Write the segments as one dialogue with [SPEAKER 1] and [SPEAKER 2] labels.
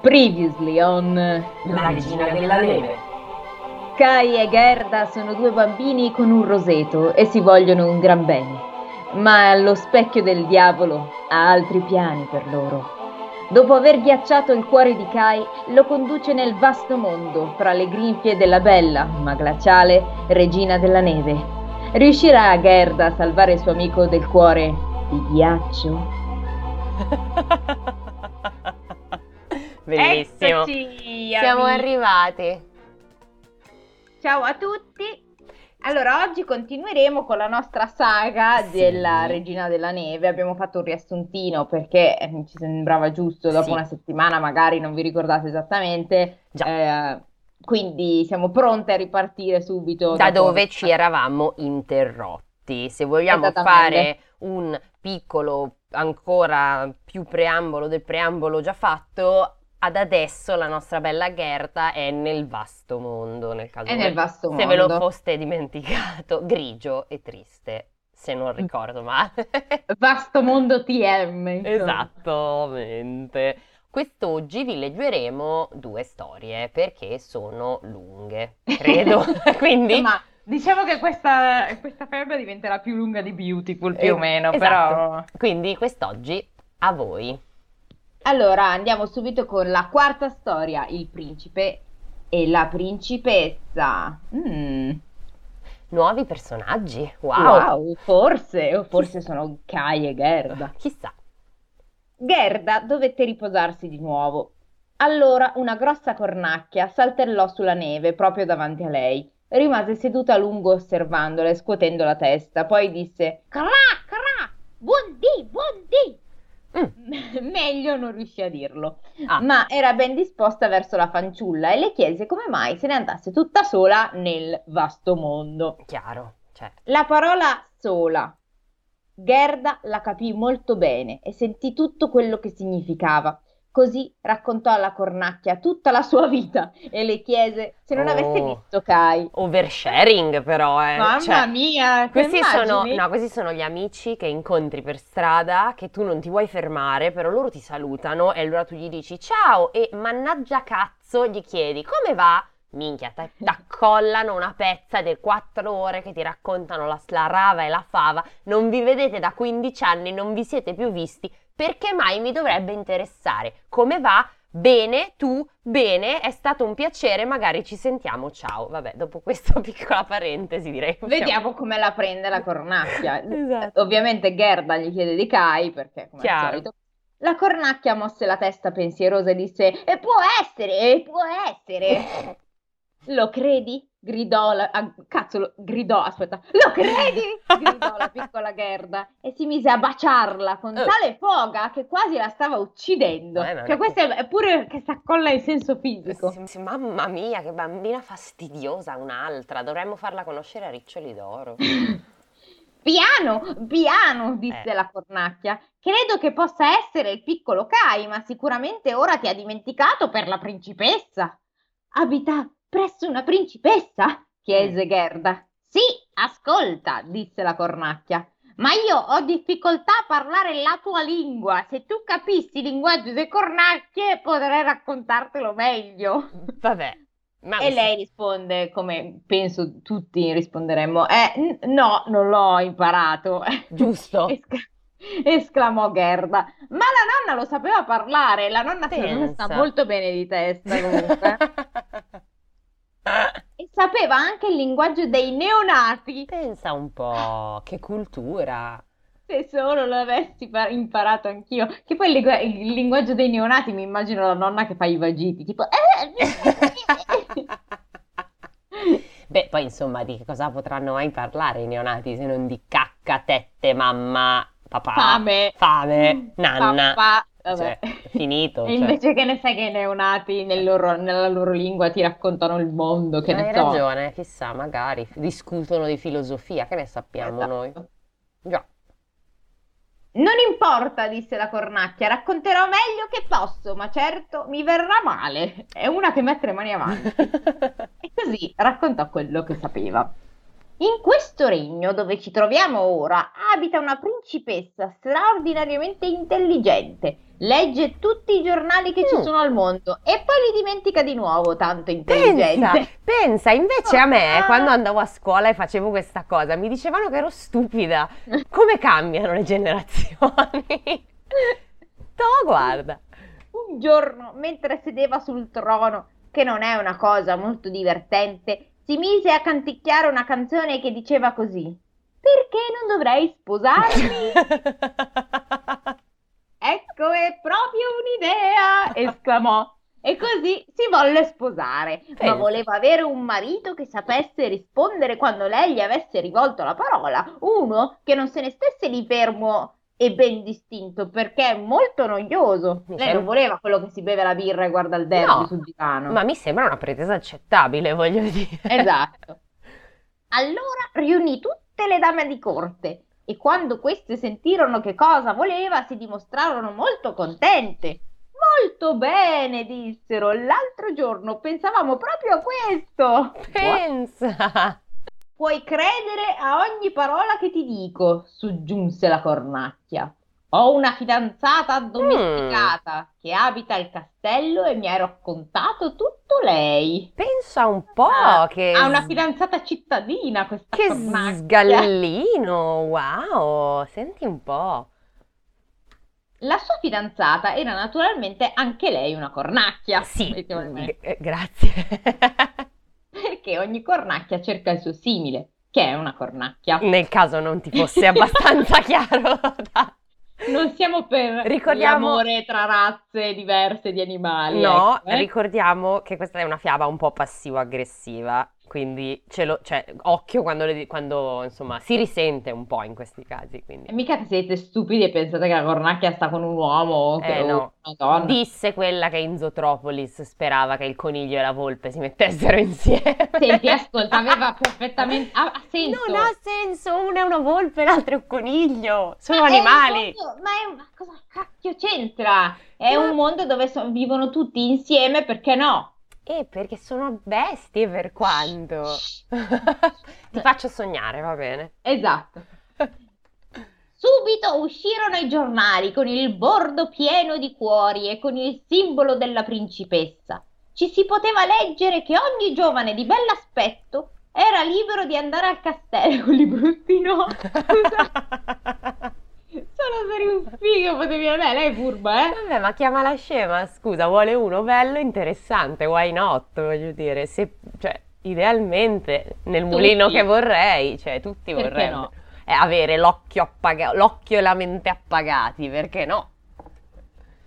[SPEAKER 1] Previously on
[SPEAKER 2] La regina della neve.
[SPEAKER 1] Kai e Gerda sono due bambini con un roseto e si vogliono un gran bene. Ma lo specchio del diavolo ha altri piani per loro. Dopo aver ghiacciato il cuore di Kai, lo conduce nel vasto mondo fra le grinfie della bella, ma glaciale, regina della neve. Riuscirà Gerda a salvare il suo amico del cuore di ghiaccio?
[SPEAKER 3] Bellissimo.
[SPEAKER 1] Eccoci,
[SPEAKER 3] Siamo
[SPEAKER 1] amici.
[SPEAKER 3] arrivati.
[SPEAKER 1] Ciao a tutti. Allora, oggi continueremo con la nostra saga
[SPEAKER 3] Sì.
[SPEAKER 1] della Regina della Neve. Abbiamo fatto un riassuntino perché eh, ci sembrava giusto, dopo
[SPEAKER 3] Sì.
[SPEAKER 1] una settimana magari non vi ricordate esattamente.
[SPEAKER 3] Già.
[SPEAKER 1] Eh, quindi siamo pronte a ripartire subito
[SPEAKER 3] Da
[SPEAKER 1] dopo-
[SPEAKER 3] dove ci eravamo interrotti. Se vogliamo fare un piccolo ancora più preambolo del preambolo già fatto, ad adesso la nostra bella Gerda è nel vasto mondo, nel caso
[SPEAKER 1] È nel vasto
[SPEAKER 3] se ve lo
[SPEAKER 1] mondo.
[SPEAKER 3] foste dimenticato, grigio e triste, se non ricordo male.
[SPEAKER 1] Vasto mondo TM. insomma.
[SPEAKER 3] Esattamente. Quest'oggi vi leggeremo due storie perché sono lunghe, credo. Quindi
[SPEAKER 1] Ma diciamo che questa, questa febbre diventerà più lunga di Beautiful più o
[SPEAKER 3] Eh,
[SPEAKER 1] meno,
[SPEAKER 3] esatto.
[SPEAKER 1] però...
[SPEAKER 3] Quindi quest'oggi a voi.
[SPEAKER 1] Allora, andiamo subito con la quarta storia, il principe e la principessa. Mm,
[SPEAKER 3] Nuovi personaggi. Wow.
[SPEAKER 1] wow, forse, o forse sono Kai e Gerda.
[SPEAKER 3] Chissà.
[SPEAKER 1] Gerda dovette riposarsi di nuovo. Allora una grossa cornacchia saltellò sulla neve proprio davanti a lei. Rimase seduta a lungo osservandola e scuotendo la testa, poi disse Crà, crà, buondì, buondì.
[SPEAKER 3] Mm.
[SPEAKER 1] Meglio non riuscì a dirlo.
[SPEAKER 3] Ah,
[SPEAKER 1] ma era ben disposta verso la fanciulla e le chiese come mai se ne andasse tutta sola nel vasto mondo.
[SPEAKER 3] chiaro. Cioè,
[SPEAKER 1] La parola sola. Gerda la capì molto bene e sentì tutto quello che significava. Così raccontò alla cornacchia tutta la sua vita e le chiese se non avesse
[SPEAKER 3] Oh.
[SPEAKER 1] visto Kai.
[SPEAKER 3] oversharing però, eh.
[SPEAKER 1] Mamma
[SPEAKER 3] Cioè,
[SPEAKER 1] mia,
[SPEAKER 3] Questi sono, no, questi sono gli amici che incontri per strada, che tu non ti vuoi fermare, però loro ti salutano e allora tu gli dici ciao e mannaggia cazzo gli chiedi come va? Minchia, ti accollano una pezza di quattro ore che ti raccontano la, la rava e la fava, non vi vedete da 15 anni, non vi siete più visti, perché mai mi dovrebbe interessare? Come va? Bene, tu, bene, è stato un piacere, magari ci sentiamo, ciao. Vabbè, dopo questa piccola parentesi direi
[SPEAKER 1] Vediamo come la prende la cornacchia.
[SPEAKER 3] Esatto.
[SPEAKER 1] Ovviamente Gerda gli chiede di Kai perché come al
[SPEAKER 3] Chiaro.
[SPEAKER 1] solito. La cornacchia mosse la testa pensierosa e disse: E può essere, e può essere. Lo credi? Gridò la. ah, cazzo, lo- gridò, aspetta. Lo credi? gridò la piccola Gerda e si mise a baciarla con
[SPEAKER 3] Eh.
[SPEAKER 1] tale foga che quasi la stava uccidendo.
[SPEAKER 3] Eh,
[SPEAKER 1] Cioè,
[SPEAKER 3] è
[SPEAKER 1] questo è pure che si accolla in senso fisico.
[SPEAKER 3] Sì, Mamma mia, che bambina fastidiosa, un'altra. Dovremmo farla conoscere a Riccioli d'Oro.
[SPEAKER 1] Piano, piano, disse
[SPEAKER 3] Eh.
[SPEAKER 1] la cornacchia. Credo che possa essere il piccolo Kai, ma sicuramente ora ti ha dimenticato per la principessa. Abita presso una principessa? chiese Gerda. Sì, ascolta, disse la cornacchia. Ma io ho difficoltà a parlare la tua lingua. Se tu capissi il linguaggio delle cornacchie, potrei raccontartelo meglio.
[SPEAKER 3] Vabbè, ma
[SPEAKER 1] E lei risponde, come penso tutti risponderemmo, eh, n- no, non l'ho imparato.
[SPEAKER 3] giusto.
[SPEAKER 1] Esca- esclamò Gerda. Ma la nonna lo sapeva parlare, la nonna me sta
[SPEAKER 3] Pensa.
[SPEAKER 1] molto bene di testa comunque. Sapeva anche il linguaggio dei neonati.
[SPEAKER 3] Pensa un po', che cultura.
[SPEAKER 1] Se solo l'avessi par- imparato anch'io. Che poi il, lingu- il linguaggio dei neonati mi immagino la nonna che fa i vagiti, tipo... "Eh,
[SPEAKER 3] Beh, poi insomma, di che cosa potranno mai parlare i neonati se non di cacca, tette, mamma, papà,
[SPEAKER 1] Fame.
[SPEAKER 3] fame, nanna.
[SPEAKER 1] Papà. Vabbè.
[SPEAKER 3] Cioè, finito.
[SPEAKER 1] E
[SPEAKER 3] cioè.
[SPEAKER 1] invece che ne sai che neonati nel loro- nella loro lingua ti raccontano il mondo, che ne
[SPEAKER 3] Hai
[SPEAKER 1] so.
[SPEAKER 3] ragione, chissà, magari discutono di filosofia, che ne sappiamo
[SPEAKER 1] Esatto.
[SPEAKER 3] noi. Già.
[SPEAKER 1] Non importa, disse la cornacchia, racconterò meglio che posso, ma certo mi verrà male. È una che mette le mani avanti. E così raccontò quello che sapeva. In questo regno dove ci troviamo ora abita una principessa straordinariamente intelligente. Legge tutti i giornali che ci
[SPEAKER 3] Mm.
[SPEAKER 1] sono al mondo e poi li dimentica di nuovo, tanto
[SPEAKER 3] Pensa,
[SPEAKER 1] intelligente.
[SPEAKER 3] pensa, invece a me,
[SPEAKER 1] Ah.
[SPEAKER 3] quando andavo a scuola e facevo questa cosa, mi dicevano che ero stupida. Come cambiano le generazioni? Toh, guarda.
[SPEAKER 1] Un giorno, mentre sedeva sul trono, che non è una cosa molto divertente, si mise a canticchiare una canzone che diceva così: Perché non dovrei sposarmi? Ecco, è proprio un'idea! esclamò. E così si volle sposare, ma
[SPEAKER 3] Pensa.
[SPEAKER 1] voleva avere un marito che sapesse rispondere quando lei gli avesse rivolto la parola, uno che non se ne stesse lì fermo e ben distinto, perché è molto noioso.
[SPEAKER 3] Mi
[SPEAKER 1] Lei
[SPEAKER 3] sembra-
[SPEAKER 1] non voleva quello che si beve la birra e guarda il derby
[SPEAKER 3] No,
[SPEAKER 1] sul divano.
[SPEAKER 3] Ma mi sembra una pretesa accettabile, voglio dire.
[SPEAKER 1] Esatto. Allora riunì tutte le dame di corte e quando queste sentirono che cosa voleva si dimostrarono molto contente. Molto bene, dissero. L'altro giorno pensavamo proprio a questo.
[SPEAKER 3] Pensa.
[SPEAKER 1] Puoi credere a ogni parola che ti dico, soggiunse la cornacchia. Ho una fidanzata addomesticata che abita al castello e mi ha raccontato tutto lei.
[SPEAKER 3] Pensa un po'
[SPEAKER 1] Ah,
[SPEAKER 3] che...
[SPEAKER 1] Ha una fidanzata cittadina questa
[SPEAKER 3] Che
[SPEAKER 1] cornacchia.
[SPEAKER 3] sgallino, wow, senti un po'.
[SPEAKER 1] La sua fidanzata era naturalmente anche lei una cornacchia.
[SPEAKER 3] Sì, g- eh, grazie.
[SPEAKER 1] Perché ogni cornacchia cerca il suo simile, che è una cornacchia.
[SPEAKER 3] Nel caso non ti fosse abbastanza chiaro. da-
[SPEAKER 1] Non siamo per
[SPEAKER 3] Ricordiamo-
[SPEAKER 1] l'amore tra razze diverse di animali.
[SPEAKER 3] No,
[SPEAKER 1] ecco, eh.
[SPEAKER 3] ricordiamo che questa è una fiaba un po' passivo-aggressiva, quindi ce lo- cioè, occhio quando, le- quando, insomma, si risente un po' in questi casi, quindi.
[SPEAKER 1] E mica che siete stupidi e pensate che la cornacchia sta con un uomo o che-
[SPEAKER 3] Eh, no.
[SPEAKER 1] una donna.
[SPEAKER 3] Disse quella che in Zootropolis sperava che il coniglio e la volpe si mettessero insieme.
[SPEAKER 1] Senti, ascolta, aveva perfettamente... Ha, ha senso.
[SPEAKER 3] Non ha senso, una è una volpe e l'altra è un coniglio. Sono
[SPEAKER 1] Ma è un
[SPEAKER 3] animali.
[SPEAKER 1] mondo- ma è una cosa cacchio c'entra? È
[SPEAKER 3] Ma-
[SPEAKER 1] un mondo dove so- vivono tutti insieme, perché no?
[SPEAKER 3] Eh, perché sono bestie per quanto. Ti faccio sognare, va bene.
[SPEAKER 1] Esatto. Subito uscirono i giornali con il bordo pieno di cuori e con il simbolo della principessa. Ci si poteva leggere che ogni giovane di bell'aspetto era libero di andare al castello. Un librustino. Scusa, solo per un figo potevi andare. Lei è furba, eh?
[SPEAKER 3] Vabbè, ma chiamala scema, scusa, vuole uno bello interessante, why not, voglio dire, se, cioè, idealmente nel
[SPEAKER 1] Tutti.
[SPEAKER 3] mulino che vorrei, cioè, tutti
[SPEAKER 1] Perché
[SPEAKER 3] vorrebbero.
[SPEAKER 1] no?
[SPEAKER 3] E avere l'occhio appaga- l'occhio e la mente appagati, perché no?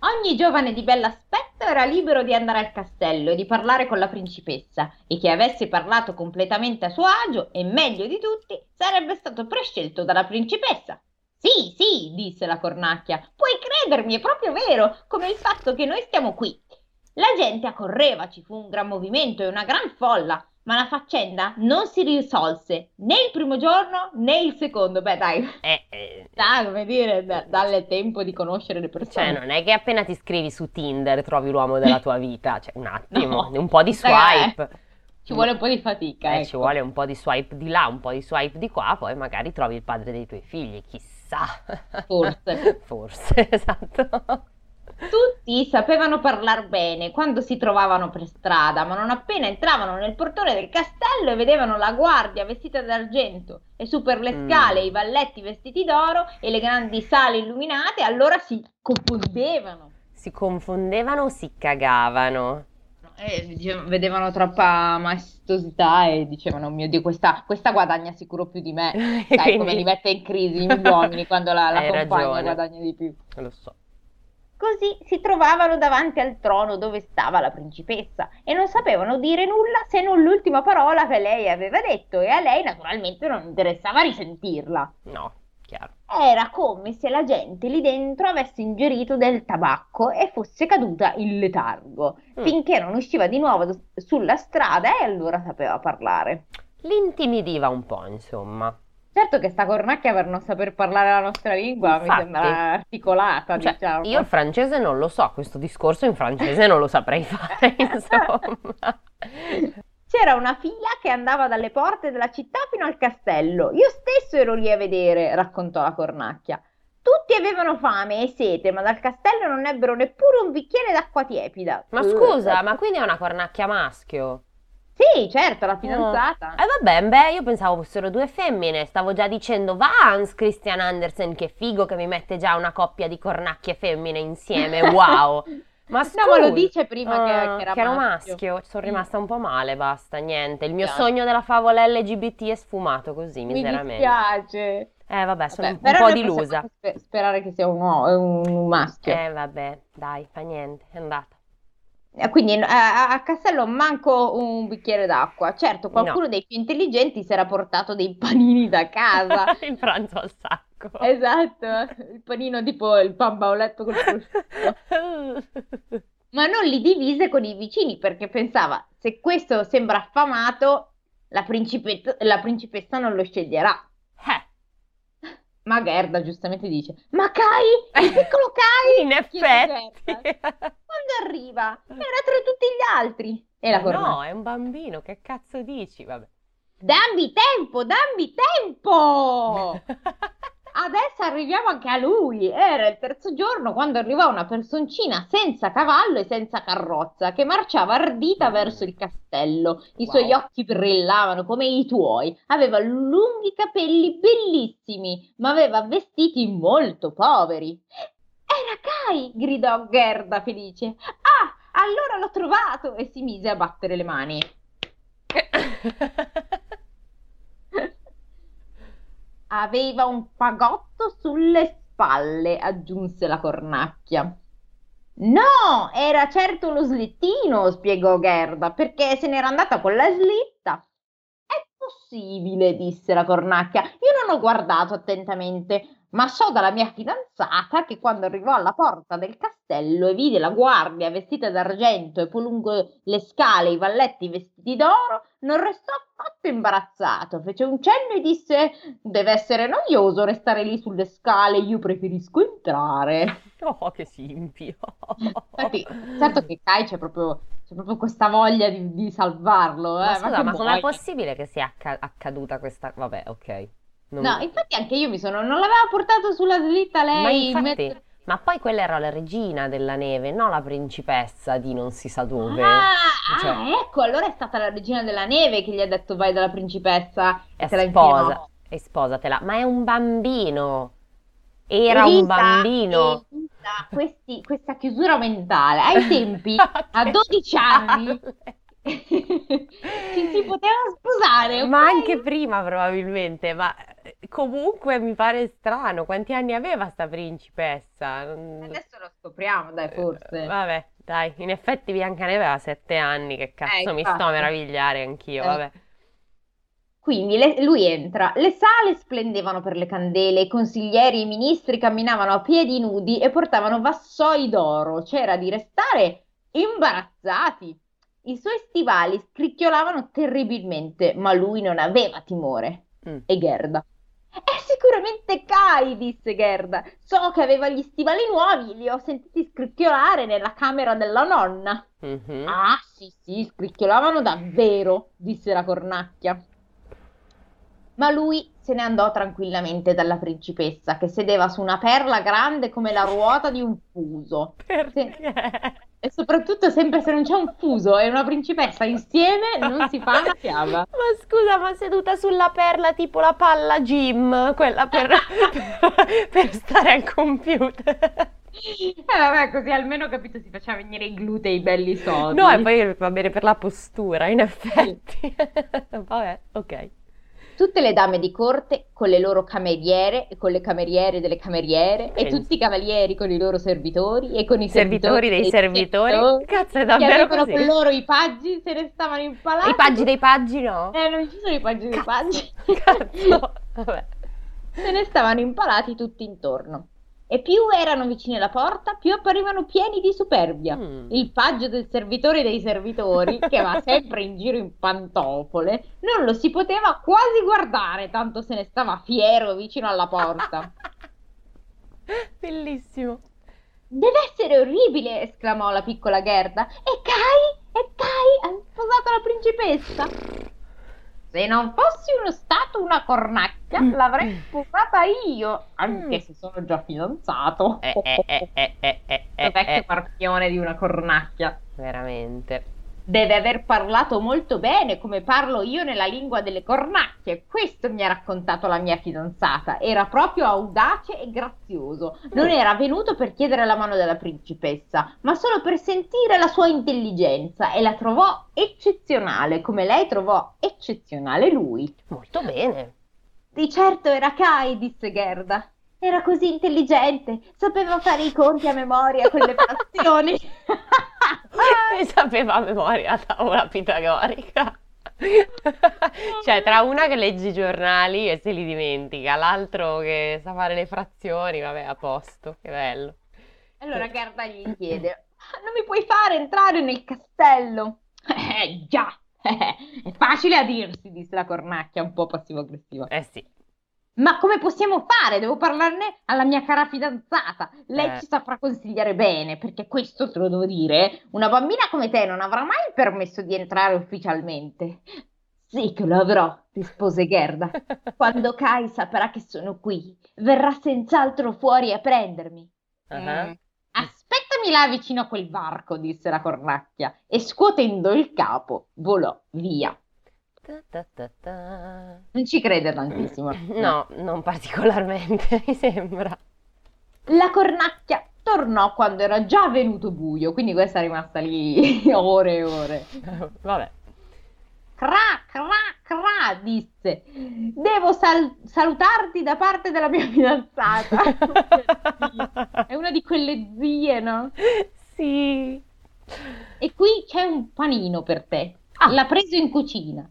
[SPEAKER 1] Ogni giovane di bell'aspetto era libero di andare al castello e di parlare con la principessa e chi avesse parlato completamente a suo agio e meglio di tutti sarebbe stato prescelto dalla principessa. Sì, sì, disse la cornacchia, puoi credermi, è proprio vero, come il fatto che noi stiamo qui. La gente accorreva, ci fu un gran movimento e una gran folla, ma la faccenda non si risolse né il primo giorno né il secondo. Beh, dai,
[SPEAKER 3] Eh, eh,
[SPEAKER 1] dai, come dire, da- dalle tempo di conoscere le persone.
[SPEAKER 3] cioè, non è che appena ti scrivi su Tinder trovi l'uomo della tua vita, cioè, un attimo,
[SPEAKER 1] No.
[SPEAKER 3] un po' di swipe.
[SPEAKER 1] Ci vuole un po' di fatica,
[SPEAKER 3] Eh,
[SPEAKER 1] ecco.
[SPEAKER 3] ci vuole un po' di swipe di là, un po' di swipe di qua, poi magari trovi il padre dei tuoi figli, chissà.
[SPEAKER 1] Forse.
[SPEAKER 3] Forse, esatto.
[SPEAKER 1] Tutti sapevano parlare bene quando si trovavano per strada, ma non appena entravano nel portone del castello e vedevano la guardia vestita d'argento e su per le
[SPEAKER 3] Mm.
[SPEAKER 1] scale i valletti vestiti d'oro e le grandi sale illuminate, allora si confondevano.
[SPEAKER 3] Si confondevano o si cagavano?
[SPEAKER 1] E dicevano- vedevano troppa maestosità e dicevano: "Oh mio Dio, questa, questa guadagna sicuro più di me. Sai come
[SPEAKER 3] quindi-
[SPEAKER 1] li mette in crisi gli uomini quando la, la compagna
[SPEAKER 3] ragione.
[SPEAKER 1] guadagna di più.
[SPEAKER 3] Lo so.
[SPEAKER 1] Così si trovavano davanti al trono dove stava la principessa e non sapevano dire nulla se non l'ultima parola che lei aveva detto e a lei naturalmente non interessava risentirla.
[SPEAKER 3] No, chiaro.
[SPEAKER 1] Era come se la gente lì dentro avesse ingerito del tabacco e fosse caduta in letargo,
[SPEAKER 3] Mm.
[SPEAKER 1] finché non usciva di nuovo sulla strada e allora sapeva parlare.
[SPEAKER 3] L'intimidiva un po', insomma.
[SPEAKER 1] Certo che sta cornacchia per non saper parlare la nostra lingua mi
[SPEAKER 3] Infatti.
[SPEAKER 1] sembra articolata,
[SPEAKER 3] Cioè,
[SPEAKER 1] diciamo.
[SPEAKER 3] io il francese non lo so, questo discorso in francese non lo saprei fare, insomma.
[SPEAKER 1] c'era una fila che andava dalle porte della città fino al castello. Io stesso ero lì a vedere, raccontò la cornacchia. Tutti avevano fame e sete, ma dal castello non ebbero neppure un bicchiere d'acqua tiepida.
[SPEAKER 3] Ma scusa, ma quindi è una cornacchia maschio?
[SPEAKER 1] Sì, certo, la fidanzata.
[SPEAKER 3] Eh vabbè, beh, io pensavo fossero due femmine, stavo già dicendo, va Hans Christian Andersen, che figo che mi mette già una coppia di cornacchie femmine insieme, wow! Ma scusa,
[SPEAKER 1] No, ma lo dice prima che,
[SPEAKER 3] Ah,
[SPEAKER 1] che era
[SPEAKER 3] che ero
[SPEAKER 1] maschio.
[SPEAKER 3] maschio, sono rimasta un po' male, basta, niente. Il mio
[SPEAKER 1] Piace.
[SPEAKER 3] sogno della favola LGBT è sfumato così,
[SPEAKER 1] Mi
[SPEAKER 3] miseramente.
[SPEAKER 1] dispiace.
[SPEAKER 3] Eh vabbè, sono
[SPEAKER 1] Vabbè,
[SPEAKER 3] un po'
[SPEAKER 1] spe- sperare che sia un, uo- un maschio.
[SPEAKER 3] Eh vabbè, dai, fa niente, è andata.
[SPEAKER 1] Eh, Quindi eh, a, a Castello manco un bicchiere d'acqua. Certo, qualcuno dei più intelligenti si era portato dei panini da casa.
[SPEAKER 3] Il pranzo al sacco.
[SPEAKER 1] Esatto, il panino tipo il pan bauletto col prosciutto. Ma non li divise con i vicini perché pensava, se questo sembra affamato, la principessa, la principessa non lo sceglierà.
[SPEAKER 3] Eh,
[SPEAKER 1] Ma Gerda giustamente dice, ma Kai, il piccolo Kai,
[SPEAKER 3] in effetti.
[SPEAKER 1] Quando arriva? Era tra tutti gli altri. E la.
[SPEAKER 3] No, è un bambino, che cazzo dici? Vabbè.
[SPEAKER 1] Dammi tempo, dammi tempo! Adesso arriviamo anche a lui. Era il terzo giorno quando arrivò una personcina senza cavallo e senza carrozza che marciava ardita verso il castello. I suoi
[SPEAKER 3] Wow.
[SPEAKER 1] occhi brillavano come i tuoi. Aveva lunghi capelli bellissimi, ma aveva vestiti molto poveri. Era Kai! gridò Gerda felice. Ah, allora l'ho trovato! E si mise a battere le mani. Aveva un fagotto sulle spalle, aggiunse la cornacchia. No, era certo lo slittino, spiegò Gerda, perché se n'era andata con la slitta. È possibile, disse la cornacchia. Io non ho guardato attentamente, ma so dalla mia fidanzata che quando arrivò alla porta del castello e vide la guardia vestita d'argento e poi lungo le scale i valletti vestiti d'oro, non restò affatto imbarazzato. Fece un cenno e disse: Deve essere noioso restare lì sulle scale, io preferisco entrare.
[SPEAKER 3] Oh, che simpio.
[SPEAKER 1] Infatti, certo che Kai c'è proprio, c'è proprio questa voglia di, di salvarlo.
[SPEAKER 3] Ma
[SPEAKER 1] eh,
[SPEAKER 3] scusa,
[SPEAKER 1] che
[SPEAKER 3] ma com'è possibile che sia acca- accaduta questa... Vabbè, ok. Non-
[SPEAKER 1] No, infatti anche io mi sono. Non l'aveva portato sulla slitta
[SPEAKER 3] Ma
[SPEAKER 1] lei in
[SPEAKER 3] infatti,
[SPEAKER 1] mezzo-
[SPEAKER 3] ma poi quella era la regina della neve, non la principessa di non si sa dove.
[SPEAKER 1] Ah,
[SPEAKER 3] Cioè-
[SPEAKER 1] ah, ecco, allora è stata la regina della neve che gli ha detto vai dalla principessa
[SPEAKER 3] E
[SPEAKER 1] te la
[SPEAKER 3] sposa, e sposatela. Ma è un bambino. Era un
[SPEAKER 1] Elisa,
[SPEAKER 3] bambino.
[SPEAKER 1] Elisa, questi- questa chiusura mentale ai tempi, a 12 anni, ci si poteva sposare,
[SPEAKER 3] Ma anche prima probabilmente, ma eh, comunque mi pare strano. Quanti anni aveva sta principessa? Non-
[SPEAKER 1] Adesso lo scopriamo, dai, forse.
[SPEAKER 3] Eh, Vabbè, dai, in effetti Biancaneve aveva sette anni, che cazzo
[SPEAKER 1] Eh,
[SPEAKER 3] mi sto a meravigliare anch'io,
[SPEAKER 1] Eh.
[SPEAKER 3] vabbè.
[SPEAKER 1] Quindi le- lui entra, le sale splendevano per le candele, i consiglieri e i ministri camminavano a piedi nudi e portavano vassoi d'oro. C'era di restare imbarazzati. I suoi stivali scricchiolavano terribilmente, ma lui non aveva timore.
[SPEAKER 3] Mm.
[SPEAKER 1] E Gerda. È sicuramente Kai, disse Gerda. So che aveva gli stivali nuovi, li ho sentiti scricchiolare nella camera della nonna.
[SPEAKER 3] Mhm.
[SPEAKER 1] Ah, sì, sì, scricchiolavano davvero, disse la cornacchia. Ma lui se ne andò tranquillamente dalla principessa, che sedeva su una perla grande come la ruota di un fuso.
[SPEAKER 3] Perché?
[SPEAKER 1] E soprattutto sempre se non c'è un fuso e una principessa insieme non si fa una fiaba.
[SPEAKER 3] Ma scusa, ma seduta sulla perla tipo la palla gym, quella per, per, per stare al computer.
[SPEAKER 1] Eh vabbè, così almeno capito si faceva venire i glutei belli sodi.
[SPEAKER 3] No, e poi va bene per la postura, in effetti. Vabbè, ok.
[SPEAKER 1] Tutte le dame di corte con le loro cameriere e con le cameriere delle cameriere e
[SPEAKER 3] Pensa.
[SPEAKER 1] tutti i cavalieri con i loro servitori e con i
[SPEAKER 3] Servitori dei servitori.
[SPEAKER 1] servitori
[SPEAKER 3] Cazzo, è
[SPEAKER 1] che
[SPEAKER 3] davvero
[SPEAKER 1] avevano
[SPEAKER 3] così.
[SPEAKER 1] con loro i paggi, se ne stavano impalati.
[SPEAKER 3] I paggi dei paggi no?
[SPEAKER 1] Eh, non ci sono i paggi dei paggi.
[SPEAKER 3] Cazzo. Vabbè.
[SPEAKER 1] Se ne stavano impalati tutti intorno. E più erano vicini alla porta, più apparivano pieni di superbia.
[SPEAKER 3] Mm.
[SPEAKER 1] Il paggio del servitore dei servitori, che va sempre in giro in pantofole, non lo si poteva quasi guardare, tanto se ne stava fiero vicino alla porta.
[SPEAKER 3] Bellissimo.
[SPEAKER 1] Deve essere orribile, esclamò la piccola Gerda. E Kai? E Kai ha sposato la principessa? Se non fossi uno stato una cornacchia,
[SPEAKER 3] Mm.
[SPEAKER 1] l'avrei sposata io, anche
[SPEAKER 3] Mm.
[SPEAKER 1] se sono già fidanzato.
[SPEAKER 3] Eh, eh, eh, eh, eh, eh,
[SPEAKER 1] Questo vecchio
[SPEAKER 3] eh,
[SPEAKER 1] marchione di una cornacchia.
[SPEAKER 3] Veramente.
[SPEAKER 1] Deve aver parlato molto bene, come parlo io nella lingua delle cornacchie. Questo mi ha raccontato la mia fidanzata. Era proprio audace e grazioso. Non era venuto per chiedere la mano della principessa, ma solo per sentire la sua intelligenza e la trovò eccezionale, come lei trovò eccezionale lui.
[SPEAKER 3] Molto bene.
[SPEAKER 1] Di certo era Kai, disse Gerda. Era così intelligente, sapeva fare i conti a memoria con le frazioni.
[SPEAKER 3] E sapeva a memoria la tavola pitagorica. Cioè, tra una che legge i giornali e se li dimentica, l'altro che sa fare le frazioni, vabbè, a posto, che bello.
[SPEAKER 1] Allora Gerda gli chiede: Non mi puoi fare entrare nel castello? Eh già, è facile a dirsi, disse la cornacchia un po' passivo-aggressiva.
[SPEAKER 3] Eh sì,
[SPEAKER 1] Ma come possiamo fare? Devo parlarne alla mia cara fidanzata. Lei
[SPEAKER 3] Eh.
[SPEAKER 1] ci saprà consigliare bene, perché questo te lo devo dire: una bambina come te non avrà mai il permesso di entrare ufficialmente. Sì che lo avrò, rispose Gerda. Quando Kai saprà che sono qui, verrà senz'altro fuori a prendermi.
[SPEAKER 3] Ah.
[SPEAKER 1] Mm. Aspettami là vicino a quel varco, disse la cornacchia, e scuotendo il capo volò via.
[SPEAKER 3] Ta ta ta.
[SPEAKER 1] Non ci crede tantissimo.
[SPEAKER 3] No, non particolarmente, mi sembra.
[SPEAKER 1] La cornacchia tornò quando era già venuto buio, quindi questa è rimasta lì ore e ore.
[SPEAKER 3] Vabbè.
[SPEAKER 1] Cra, cra, cra, disse. Devo sal- salutarti da parte della mia fidanzata. È una di quelle zie, no?
[SPEAKER 3] Sì.
[SPEAKER 1] E qui c'è un panino per te.
[SPEAKER 3] Ah.
[SPEAKER 1] L'ha preso in cucina.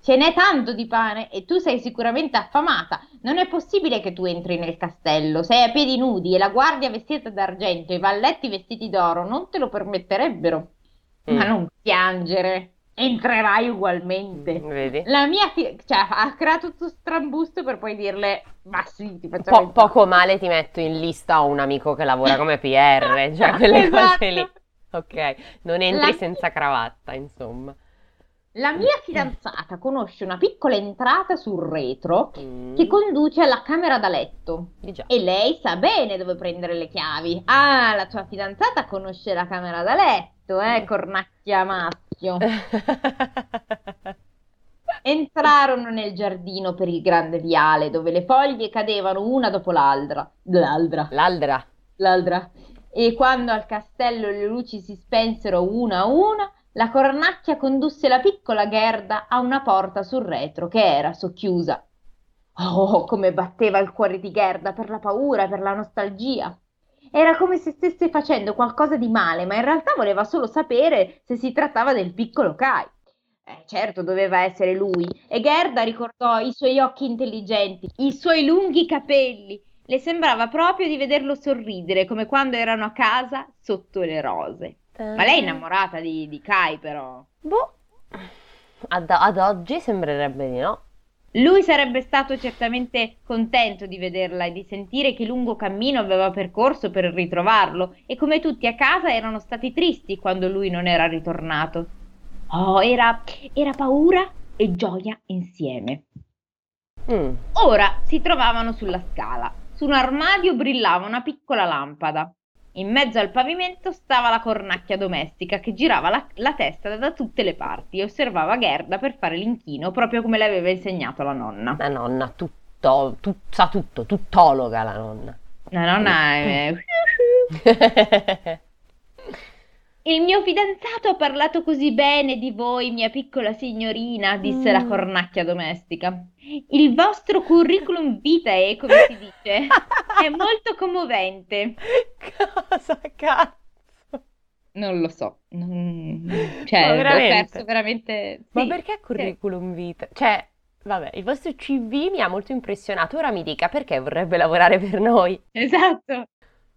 [SPEAKER 1] Ce n'è tanto di pane e tu sei sicuramente affamata. Non è possibile che tu entri nel castello. Sei a piedi nudi e la guardia vestita d'argento e i valletti vestiti d'oro non te lo permetterebbero. Ma
[SPEAKER 3] Mm.
[SPEAKER 1] non piangere. Entrerai ugualmente.
[SPEAKER 3] Vedi?
[SPEAKER 1] La mia fi- cioè, ha creato tutto strambusto per poi dirle: Ma sì, ti facciamo
[SPEAKER 3] Po-
[SPEAKER 1] entrare."
[SPEAKER 3] poco male ti metto in lista a un amico che lavora come PR, cioè quelle
[SPEAKER 1] Esatto.
[SPEAKER 3] cose lì. Ok, non entri
[SPEAKER 1] La-
[SPEAKER 3] senza cravatta, insomma.
[SPEAKER 1] La mia fidanzata conosce una piccola entrata sul retro
[SPEAKER 3] Mm.
[SPEAKER 1] che conduce alla camera da letto.
[SPEAKER 3] Di già.
[SPEAKER 1] E lei sa bene dove prendere le chiavi. Ah, la tua fidanzata conosce la camera da letto, eh, cornacchia maschio. Entrarono nel giardino per il grande viale, dove le foglie cadevano una dopo l'altra. L'altra.
[SPEAKER 3] L'aldra.
[SPEAKER 1] L'altra. E quando al castello le luci si spensero una a una, la cornacchia condusse la piccola Gerda a una porta sul retro che era socchiusa. Oh, come batteva il cuore di Gerda per la paura, per la nostalgia. Era come se stesse facendo qualcosa di male, ma in realtà voleva solo sapere se si trattava del piccolo Kai. Eh, certo, doveva essere lui. E Gerda ricordò i suoi occhi intelligenti, i suoi lunghi capelli. Le sembrava proprio di vederlo sorridere, come quando erano a casa sotto le rose. Ma lei è innamorata di, di Kai, però.
[SPEAKER 3] Boh. Ad, ad oggi sembrerebbe di no.
[SPEAKER 1] Lui sarebbe stato certamente contento di vederla e di sentire che lungo cammino aveva percorso per ritrovarlo, e come tutti a casa erano stati tristi quando lui non era ritornato. Oh, era, era paura e gioia insieme.
[SPEAKER 3] Mm.
[SPEAKER 1] Ora si trovavano sulla scala. Su un armadio brillava una piccola lampada. In mezzo al pavimento stava la cornacchia domestica che girava la, la testa da tutte le parti e osservava Gerda per fare l'inchino, proprio come le aveva insegnato la nonna.
[SPEAKER 3] La nonna, tutto, tut- sa tutto, tuttologa la nonna.
[SPEAKER 1] La nonna è... Il mio fidanzato ha parlato così bene di voi, mia piccola signorina, disse la
[SPEAKER 3] Mm.
[SPEAKER 1] cornacchia domestica. Il vostro curriculum vitae, come si dice, è molto commovente.
[SPEAKER 3] Cosa cazzo?
[SPEAKER 1] Non lo so, non-
[SPEAKER 3] Ma
[SPEAKER 1] cioè, ho
[SPEAKER 3] veramente?
[SPEAKER 1] perso veramente...
[SPEAKER 3] Ma
[SPEAKER 1] sì,
[SPEAKER 3] perché curriculum vitae? Cioè, vabbè, il vostro CV mi ha molto impressionato. Ora mi dica perché vorrebbe lavorare per noi.
[SPEAKER 1] Esatto.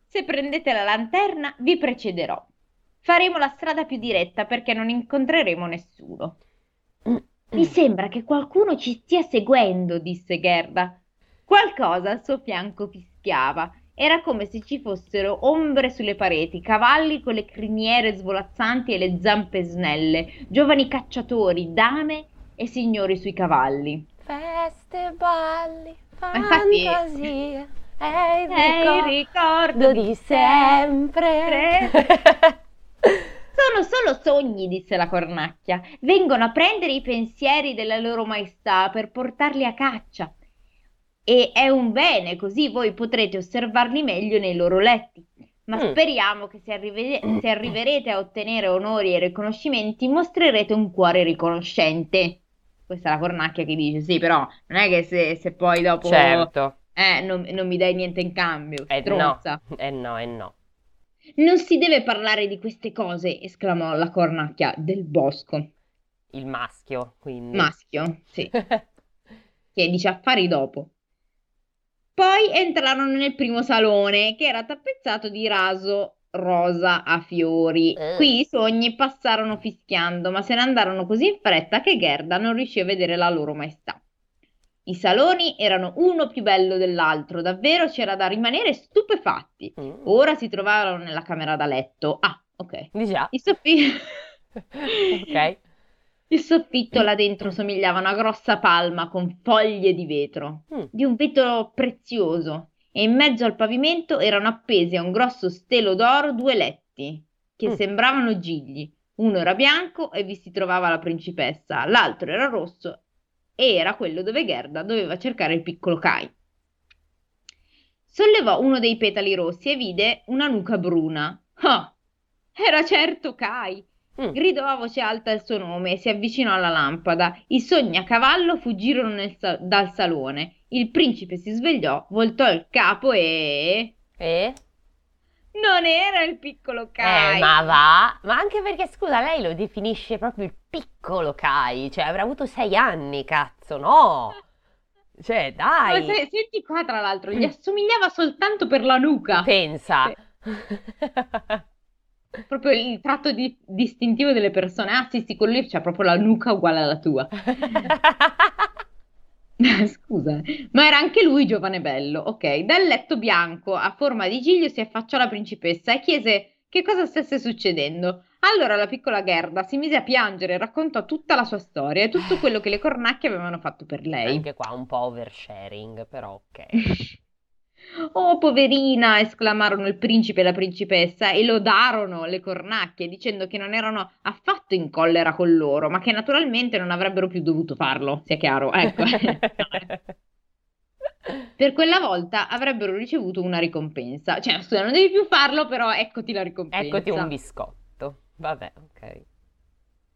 [SPEAKER 1] Se prendete la lanterna, vi precederò. Faremo la strada più diretta perché non incontreremo nessuno. Mi sembra che qualcuno ci stia seguendo, disse Gerda. Qualcosa al suo fianco fischiava Era come se ci fossero ombre sulle pareti, cavalli con le criniere svolazzanti e le zampe snelle, giovani cacciatori, dame e signori sui cavalli.
[SPEAKER 3] Feste, balli, fantasie, è il
[SPEAKER 1] È il
[SPEAKER 3] ricordo
[SPEAKER 1] ricordo
[SPEAKER 3] di sempre.
[SPEAKER 1] Sono solo sogni, disse la cornacchia. Vengono a prendere i pensieri della loro maestà per portarli a caccia. E è un bene, così voi potrete osservarli meglio nei loro letti. Ma
[SPEAKER 3] Mm.
[SPEAKER 1] speriamo che se, arrive- se arriverete a ottenere onori e riconoscimenti, mostrerete un cuore riconoscente. Questa è la cornacchia che dice: Sì, però non è che se, se poi dopo
[SPEAKER 3] Certo,
[SPEAKER 1] eh, non, non mi dai niente in cambio,
[SPEAKER 3] eh no,
[SPEAKER 1] stronza.
[SPEAKER 3] eh no, eh no.
[SPEAKER 1] Non si deve parlare di queste cose, esclamò la cornacchia del bosco.
[SPEAKER 3] Il maschio, quindi.
[SPEAKER 1] Maschio, sì, che dice affari dopo. Poi entrarono nel primo salone, che era tappezzato di raso rosa a fiori.
[SPEAKER 3] Eh.
[SPEAKER 1] Qui i sogni passarono fischiando, ma se ne andarono così in fretta che Gerda non riuscì a vedere la loro maestà. I saloni erano uno più bello dell'altro, davvero c'era da rimanere stupefatti.
[SPEAKER 3] Mm.
[SPEAKER 1] Ora si trovavano nella camera da letto. Ah, ok.
[SPEAKER 3] Di già.
[SPEAKER 1] Il soffitto...
[SPEAKER 3] Ok.
[SPEAKER 1] Il soffitto là dentro somigliava a una grossa palma con foglie di vetro,
[SPEAKER 3] Mm.
[SPEAKER 1] di un vetro prezioso, e in mezzo al pavimento erano appesi a un grosso stelo d'oro due letti, che
[SPEAKER 3] Mm.
[SPEAKER 1] sembravano gigli. Uno era bianco e vi si trovava la principessa, l'altro era rosso e era quello dove Gerda doveva cercare il piccolo Kai. Sollevò uno dei petali rossi e vide una nuca bruna. Ah, era certo Kai!
[SPEAKER 3] Mm.
[SPEAKER 1] Gridò a voce alta il suo nome e si avvicinò alla lampada. I sogni a cavallo fuggirono nel sa- dal salone. Il principe si svegliò, voltò il capo e...
[SPEAKER 3] E?
[SPEAKER 1] Non era il piccolo Kai.
[SPEAKER 3] Eh, ma va. Ma anche perché, scusa, lei lo definisce proprio il piccolo Kai. Cioè, avrà avuto sei anni, cazzo, no? Cioè,
[SPEAKER 1] Ma
[SPEAKER 3] dai.
[SPEAKER 1] se- senti qua, tra l'altro, gli assomigliava soltanto per la nuca.
[SPEAKER 3] Pensa.
[SPEAKER 1] Proprio il tratto di- distintivo delle persone. Ah, sì, sì, quello lì c'ha proprio la nuca uguale alla tua. Scusa, ma era anche lui giovane e bello. Ok, dal letto bianco a forma di giglio si affacciò la principessa e chiese che cosa stesse succedendo. Allora la piccola Gerda si mise a piangere e raccontò tutta la sua storia e tutto quello che le cornacchie avevano fatto per lei.
[SPEAKER 3] Anche qua un po' oversharing, però ok.
[SPEAKER 1] Oh, poverina! esclamarono il principe e la principessa e lodarono le cornacchie dicendo che non erano affatto in collera con loro, ma che naturalmente non avrebbero più dovuto farlo, sia chiaro. Ecco. Per quella volta avrebbero ricevuto una ricompensa. Cioè, scusa, non devi più farlo, però eccoti la ricompensa.
[SPEAKER 3] Eccoti un biscotto. Vabbè, ok.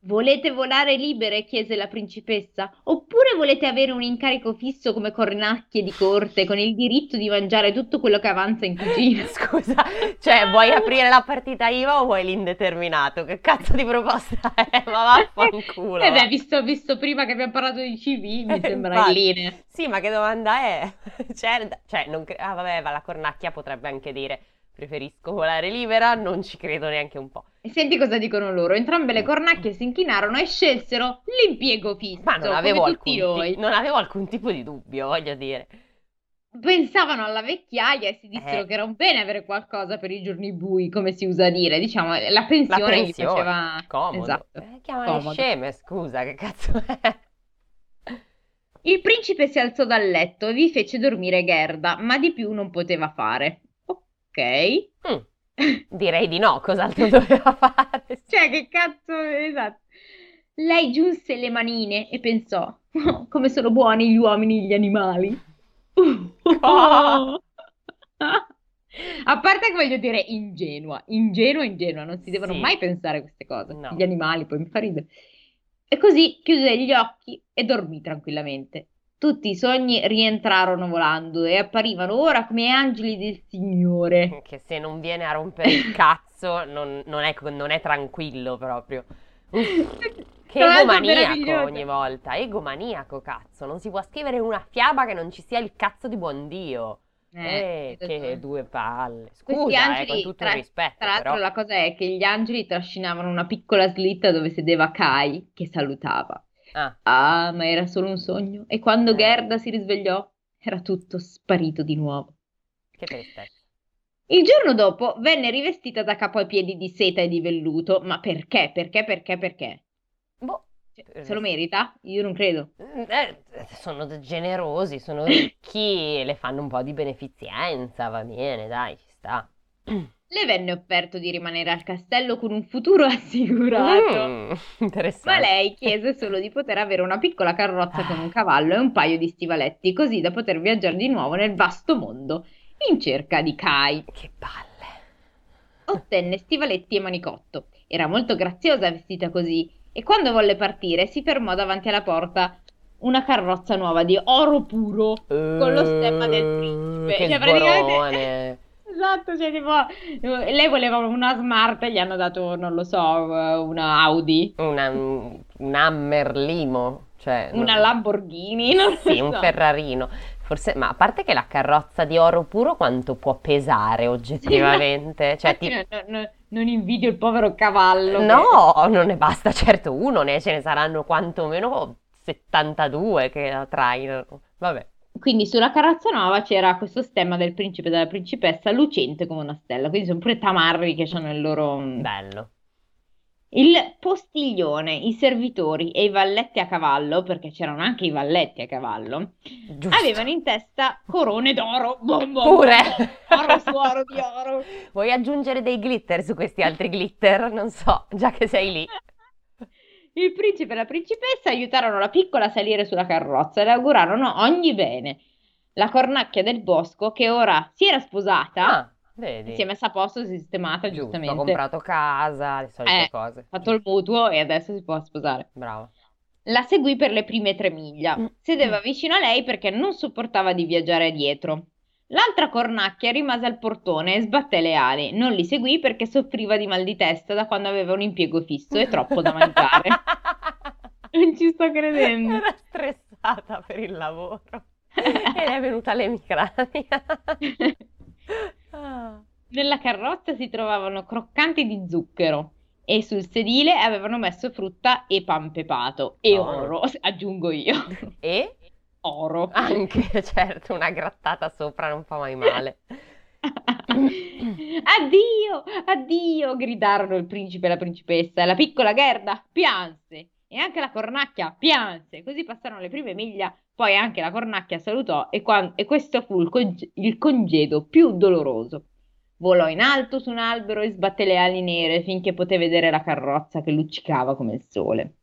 [SPEAKER 1] Volete volare libere? chiese la principessa. Oppure volete avere un incarico fisso come cornacchie di corte, con il diritto di mangiare tutto quello che avanza in cucina?
[SPEAKER 3] Scusa, cioè vuoi aprire la partita IVA o vuoi l'indeterminato? Che cazzo di proposta è? Ma vaffanculo.
[SPEAKER 1] Eh
[SPEAKER 3] va.
[SPEAKER 1] beh, visto, visto prima che abbiamo parlato di CV, mi
[SPEAKER 3] Eh,
[SPEAKER 1] sembra in linea.
[SPEAKER 3] Sì, ma che domanda è? Cioè, cioè, non cre- ah, vabbè, ma la cornacchia potrebbe anche dire preferisco volare libera, non ci credo neanche un po'.
[SPEAKER 1] E senti cosa dicono loro. Entrambe le cornacchie si inchinarono e scelsero l'impiego fisso,
[SPEAKER 3] Ma non avevo, alcun ti- non avevo alcun tipo di dubbio, voglio dire.
[SPEAKER 1] Pensavano alla vecchiaia e si dissero
[SPEAKER 3] Eh.
[SPEAKER 1] che era un bene avere qualcosa per i giorni bui, come si usa dire. Diciamo, la
[SPEAKER 3] La
[SPEAKER 1] pensione gli
[SPEAKER 3] pensione,
[SPEAKER 1] faceva...
[SPEAKER 3] comodo.
[SPEAKER 1] Esatto.
[SPEAKER 3] Eh, chiamale
[SPEAKER 1] comodo.
[SPEAKER 3] sceme, scusa, che cazzo è?
[SPEAKER 1] Il principe si alzò dal letto e vi fece dormire Gerda, ma di più non poteva fare. Ok.
[SPEAKER 3] Mm, direi di no, cos'altro doveva fare?
[SPEAKER 1] Cioè, che cazzo, esatto. Lei giunse le manine e pensò, "Oh, come sono buoni gli uomini e gli animali.
[SPEAKER 3] Oh.
[SPEAKER 1] A parte che voglio dire ingenua, ingenua, ingenua, non si devono
[SPEAKER 3] Sì.
[SPEAKER 1] mai pensare a queste cose.
[SPEAKER 3] No.
[SPEAKER 1] Gli animali, poi mi fa ridere. E così chiuse gli occhi e dormì tranquillamente. Tutti i sogni rientrarono volando e apparivano ora come angeli del Signore.
[SPEAKER 3] Che se non viene a rompere il cazzo non, non è, non è tranquillo proprio. Che egomaniaco ogni volta, egomaniaco cazzo, non si può scrivere una fiaba che non ci sia il cazzo di buon Dio. Eh,
[SPEAKER 1] hai
[SPEAKER 3] che due palle. Scusa, eh,
[SPEAKER 1] angeli,
[SPEAKER 3] con tutto
[SPEAKER 1] tra-
[SPEAKER 3] il rispetto,
[SPEAKER 1] Tra l'altro
[SPEAKER 3] però.
[SPEAKER 1] la cosa è che gli angeli trascinavano una piccola slitta dove sedeva Kai che salutava.
[SPEAKER 3] Ah,
[SPEAKER 1] Ah, ma era solo un sogno. E quando
[SPEAKER 3] Eh.
[SPEAKER 1] Gerda si risvegliò, era tutto sparito di nuovo.
[SPEAKER 3] che tristezza.
[SPEAKER 1] Il giorno dopo venne rivestita da capo ai piedi di seta e di velluto. Ma perché? Perché? Perché? Perché?
[SPEAKER 3] Boh,
[SPEAKER 1] Cioè, se lo merita? Io non credo.
[SPEAKER 3] eh, sono generosi, sono ricchi, le fanno un po' di beneficenza, va bene, dai, ci sta.
[SPEAKER 1] Le venne offerto di rimanere al castello con un futuro assicurato.
[SPEAKER 3] Mm,
[SPEAKER 1] Ma lei chiese solo di poter avere una piccola carrozza con un cavallo e un paio di stivaletti, così da poter viaggiare di nuovo nel vasto mondo in cerca di Kai.
[SPEAKER 3] Che palle.
[SPEAKER 1] Ottenne stivaletti e manicotto. Era molto graziosa vestita così e quando volle partire si fermò davanti alla porta una carrozza nuova di oro puro con lo stemma del principe.
[SPEAKER 3] Che
[SPEAKER 1] Cioè, praticamente-. Esatto, cioè tipo, eh, lei voleva una Smart e gli hanno dato, non lo so, eh, una Audi,
[SPEAKER 3] Una, un un Hammer Limo, cioè...
[SPEAKER 1] una
[SPEAKER 3] non-
[SPEAKER 1] Lamborghini, non
[SPEAKER 3] Sì, un
[SPEAKER 1] so.
[SPEAKER 3] Ferrarino. Forse, ma a parte che la carrozza di oro puro quanto può pesare oggettivamente? Cioè,
[SPEAKER 1] Infatti
[SPEAKER 3] ti-
[SPEAKER 1] non, non- non invidio il povero cavallo. che-
[SPEAKER 3] No, non ne basta certo uno, ne ce ne saranno quantomeno 72 che la trainano. Vabbè.
[SPEAKER 1] Quindi sulla carrozza nuova c'era questo stemma del principe e della principessa lucente come una stella, quindi sono pure tamarri che hanno il loro...
[SPEAKER 3] Bello.
[SPEAKER 1] Il postiglione, i servitori e i valletti a cavallo, perché c'erano anche i valletti a cavallo,
[SPEAKER 3] Giusto.
[SPEAKER 1] avevano in testa corone d'oro. Bom, bom,
[SPEAKER 3] Pure.
[SPEAKER 1] oro su oro di oro.
[SPEAKER 3] Vuoi aggiungere dei glitter su questi altri glitter? Non so, già che sei lì.
[SPEAKER 1] Il principe e la principessa aiutarono la piccola a salire sulla carrozza e le augurarono ogni bene. La cornacchia del bosco, che ora si era sposata,
[SPEAKER 3] Ah, vedi.
[SPEAKER 1] si è messa a posto, si è sistemata
[SPEAKER 3] Giusto,
[SPEAKER 1] giustamente,
[SPEAKER 3] comprato casa, le solite
[SPEAKER 1] Eh,
[SPEAKER 3] cose.
[SPEAKER 1] ha fatto il mutuo e adesso si può sposare.
[SPEAKER 3] Bravo.
[SPEAKER 1] La seguì per le prime tre miglia.
[SPEAKER 3] Mm.
[SPEAKER 1] Sedeva vicino a lei perché non sopportava di viaggiare dietro. L'altra cornacchia rimase al portone e sbatté le ali. Non li seguì perché soffriva di mal di testa da quando aveva un impiego fisso e troppo da mangiare. Non ci sto credendo.
[SPEAKER 3] Era stressata per il lavoro e le è venuta l'emicrania.
[SPEAKER 1] Nella carrozza si trovavano croccanti di zucchero e sul sedile avevano messo frutta e pan pepato e
[SPEAKER 3] Oro.
[SPEAKER 1] oro, aggiungo io.
[SPEAKER 3] E
[SPEAKER 1] Oro.
[SPEAKER 3] anche, certo, una grattata sopra non fa mai male.
[SPEAKER 1] Addio, addio, gridarono il principe e la principessa. La piccola Gerda pianse e anche la cornacchia pianse. Così passarono le prime miglia, poi anche la cornacchia salutò e, quan- e questo fu il, conge- il congedo più doloroso. Volò in alto su un albero e sbatté le ali nere finché poté vedere la carrozza che luccicava come il sole.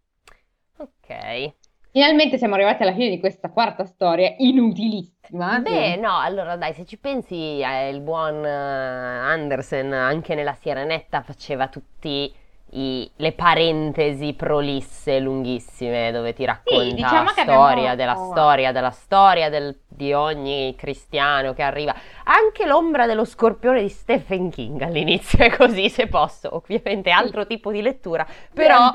[SPEAKER 3] Ok.
[SPEAKER 1] Finalmente siamo arrivati alla fine di questa quarta storia inutilissima.
[SPEAKER 3] Beh, no, allora dai, se ci pensi, eh, il buon eh, Andersen anche nella Sirenetta faceva tutti i- le parentesi prolisse lunghissime dove ti racconta
[SPEAKER 1] diciamo
[SPEAKER 3] la storia
[SPEAKER 1] abbiamo-
[SPEAKER 3] della storia della storia del- di ogni cristiano che arriva. Anche l'ombra dello scorpione di Stephen King all'inizio è così, se posso. Ovviamente altro tipo di lettura,
[SPEAKER 1] Però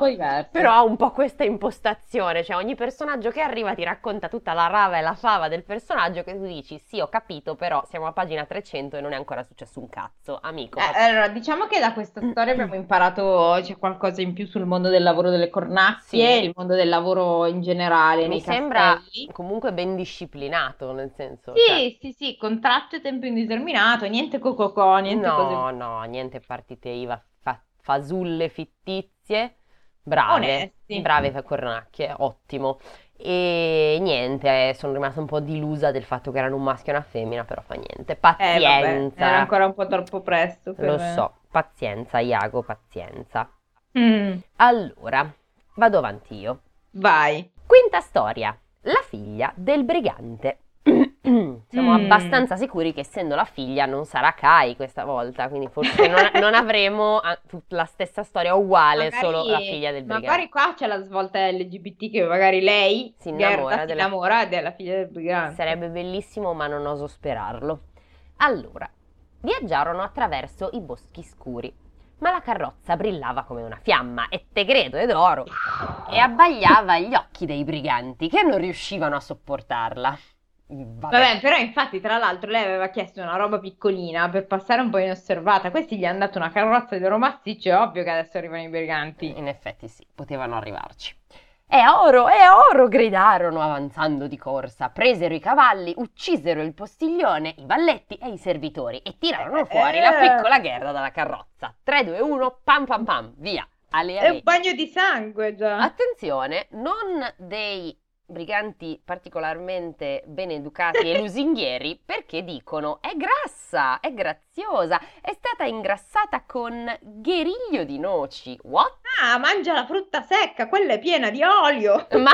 [SPEAKER 3] però ha un po' questa impostazione, cioè ogni personaggio che arriva ti racconta tutta la rava e la fava del personaggio che tu dici sì ho capito però siamo a pagina 300 e non è ancora successo un cazzo, amico.
[SPEAKER 1] Eh, allora, diciamo che da questa storia abbiamo imparato c'è qualcosa in più sul mondo del lavoro delle cornacchie,
[SPEAKER 3] Sì.
[SPEAKER 1] il mondo del lavoro in generale
[SPEAKER 3] Mi sembra
[SPEAKER 1] castelli.
[SPEAKER 3] comunque ben disciplinato, nel senso... cioè,
[SPEAKER 1] Sì, sì, sì, contratto e tempo indeterminato, niente cococò, niente cose
[SPEAKER 3] no, no, niente partite IVA, fa- fasulle fittizie, brave,
[SPEAKER 1] onesti.
[SPEAKER 3] brave cornacchie, ottimo. E niente, eh, sono rimasta un po' delusa del fatto che erano un maschio e una femmina, però fa niente.
[SPEAKER 1] Eh, vabbè,
[SPEAKER 3] Pazienza.
[SPEAKER 1] era ancora un po' troppo presto
[SPEAKER 3] Lo so, pazienza, Iago, pazienza.
[SPEAKER 1] Mm,
[SPEAKER 3] Allora, vado avanti io.
[SPEAKER 1] vai.
[SPEAKER 3] Quinta storia. La figlia del brigante. Siamo
[SPEAKER 1] Mm.
[SPEAKER 3] abbastanza sicuri che essendo la figlia non sarà Kai questa volta, quindi forse non, non avremo ah, tut- la stessa storia uguale,
[SPEAKER 1] Magari-
[SPEAKER 3] solo la figlia del brigante.
[SPEAKER 1] Magari qua c'è la svolta LGBT che magari lei,
[SPEAKER 3] Si innamora
[SPEAKER 1] Gerda, si
[SPEAKER 3] della-
[SPEAKER 1] innamora della figlia del brigante.
[SPEAKER 3] Sarebbe bellissimo, ma non oso sperarlo. Allora, viaggiarono attraverso i boschi scuri, ma la carrozza brillava come una fiamma, e tegredo ed oro, e abbagliava gli occhi dei briganti che non riuscivano a sopportarla. Vabbè.
[SPEAKER 1] Vabbè, però infatti tra l'altro lei aveva chiesto una roba piccolina per passare un po' inosservata. Questi gli hanno dato una carrozza di oro massiccio, è ovvio che adesso arrivano i briganti.
[SPEAKER 3] In effetti sì, potevano arrivarci. È oro, è oro! gridarono avanzando di corsa. Presero i cavalli, uccisero il postiglione, i valletti e i servitori e tirarono fuori la
[SPEAKER 4] Eh.
[SPEAKER 3] piccola Gerda dalla carrozza. 3, 2, 1, pam pam pam, via. Ale,
[SPEAKER 1] È
[SPEAKER 3] ale.
[SPEAKER 1] un bagno di sangue già.
[SPEAKER 3] Attenzione, non dei briganti particolarmente ben educati e lusinghieri perché dicono è grassa, è graziosa, è stata ingrassata con gheriglio di noci. What?
[SPEAKER 1] Ah, mangia la frutta secca, quella è piena di olio.
[SPEAKER 3] Ma,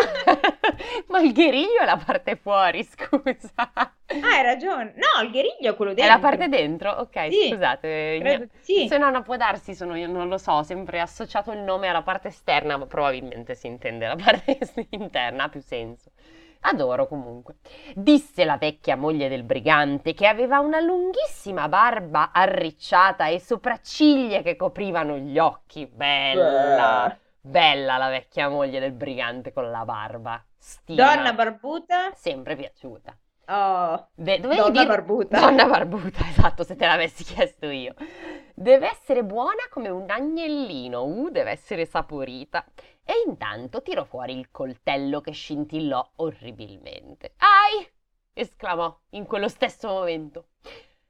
[SPEAKER 3] ma il gheriglio è la parte fuori, scusa.
[SPEAKER 1] Ah, hai ragione. No, il gheriglio è quello
[SPEAKER 3] È
[SPEAKER 1] dentro.
[SPEAKER 3] la parte dentro? Ok,
[SPEAKER 1] Sì,
[SPEAKER 3] scusate.
[SPEAKER 1] Credo sì.
[SPEAKER 3] Se no, no, può darsi, sono io, non lo so, sempre associato il nome alla parte esterna, ma probabilmente si intende la parte interna, ha più senso. Adoro comunque. Disse la vecchia moglie del brigante che aveva una lunghissima barba arricciata e sopracciglia che coprivano gli occhi. Bella, bella la vecchia moglie del brigante con la barba. Stima.
[SPEAKER 1] Donna barbuta.
[SPEAKER 3] Sempre piaciuta.
[SPEAKER 1] Oh,
[SPEAKER 3] De-
[SPEAKER 1] donna
[SPEAKER 3] dire-
[SPEAKER 1] barbuta.
[SPEAKER 3] Donna barbuta, esatto, se te l'avessi chiesto io. Deve essere buona come un agnellino, uh, deve essere saporita. E intanto tirò fuori il coltello che scintillò orribilmente. Ai! esclamò in quello stesso momento.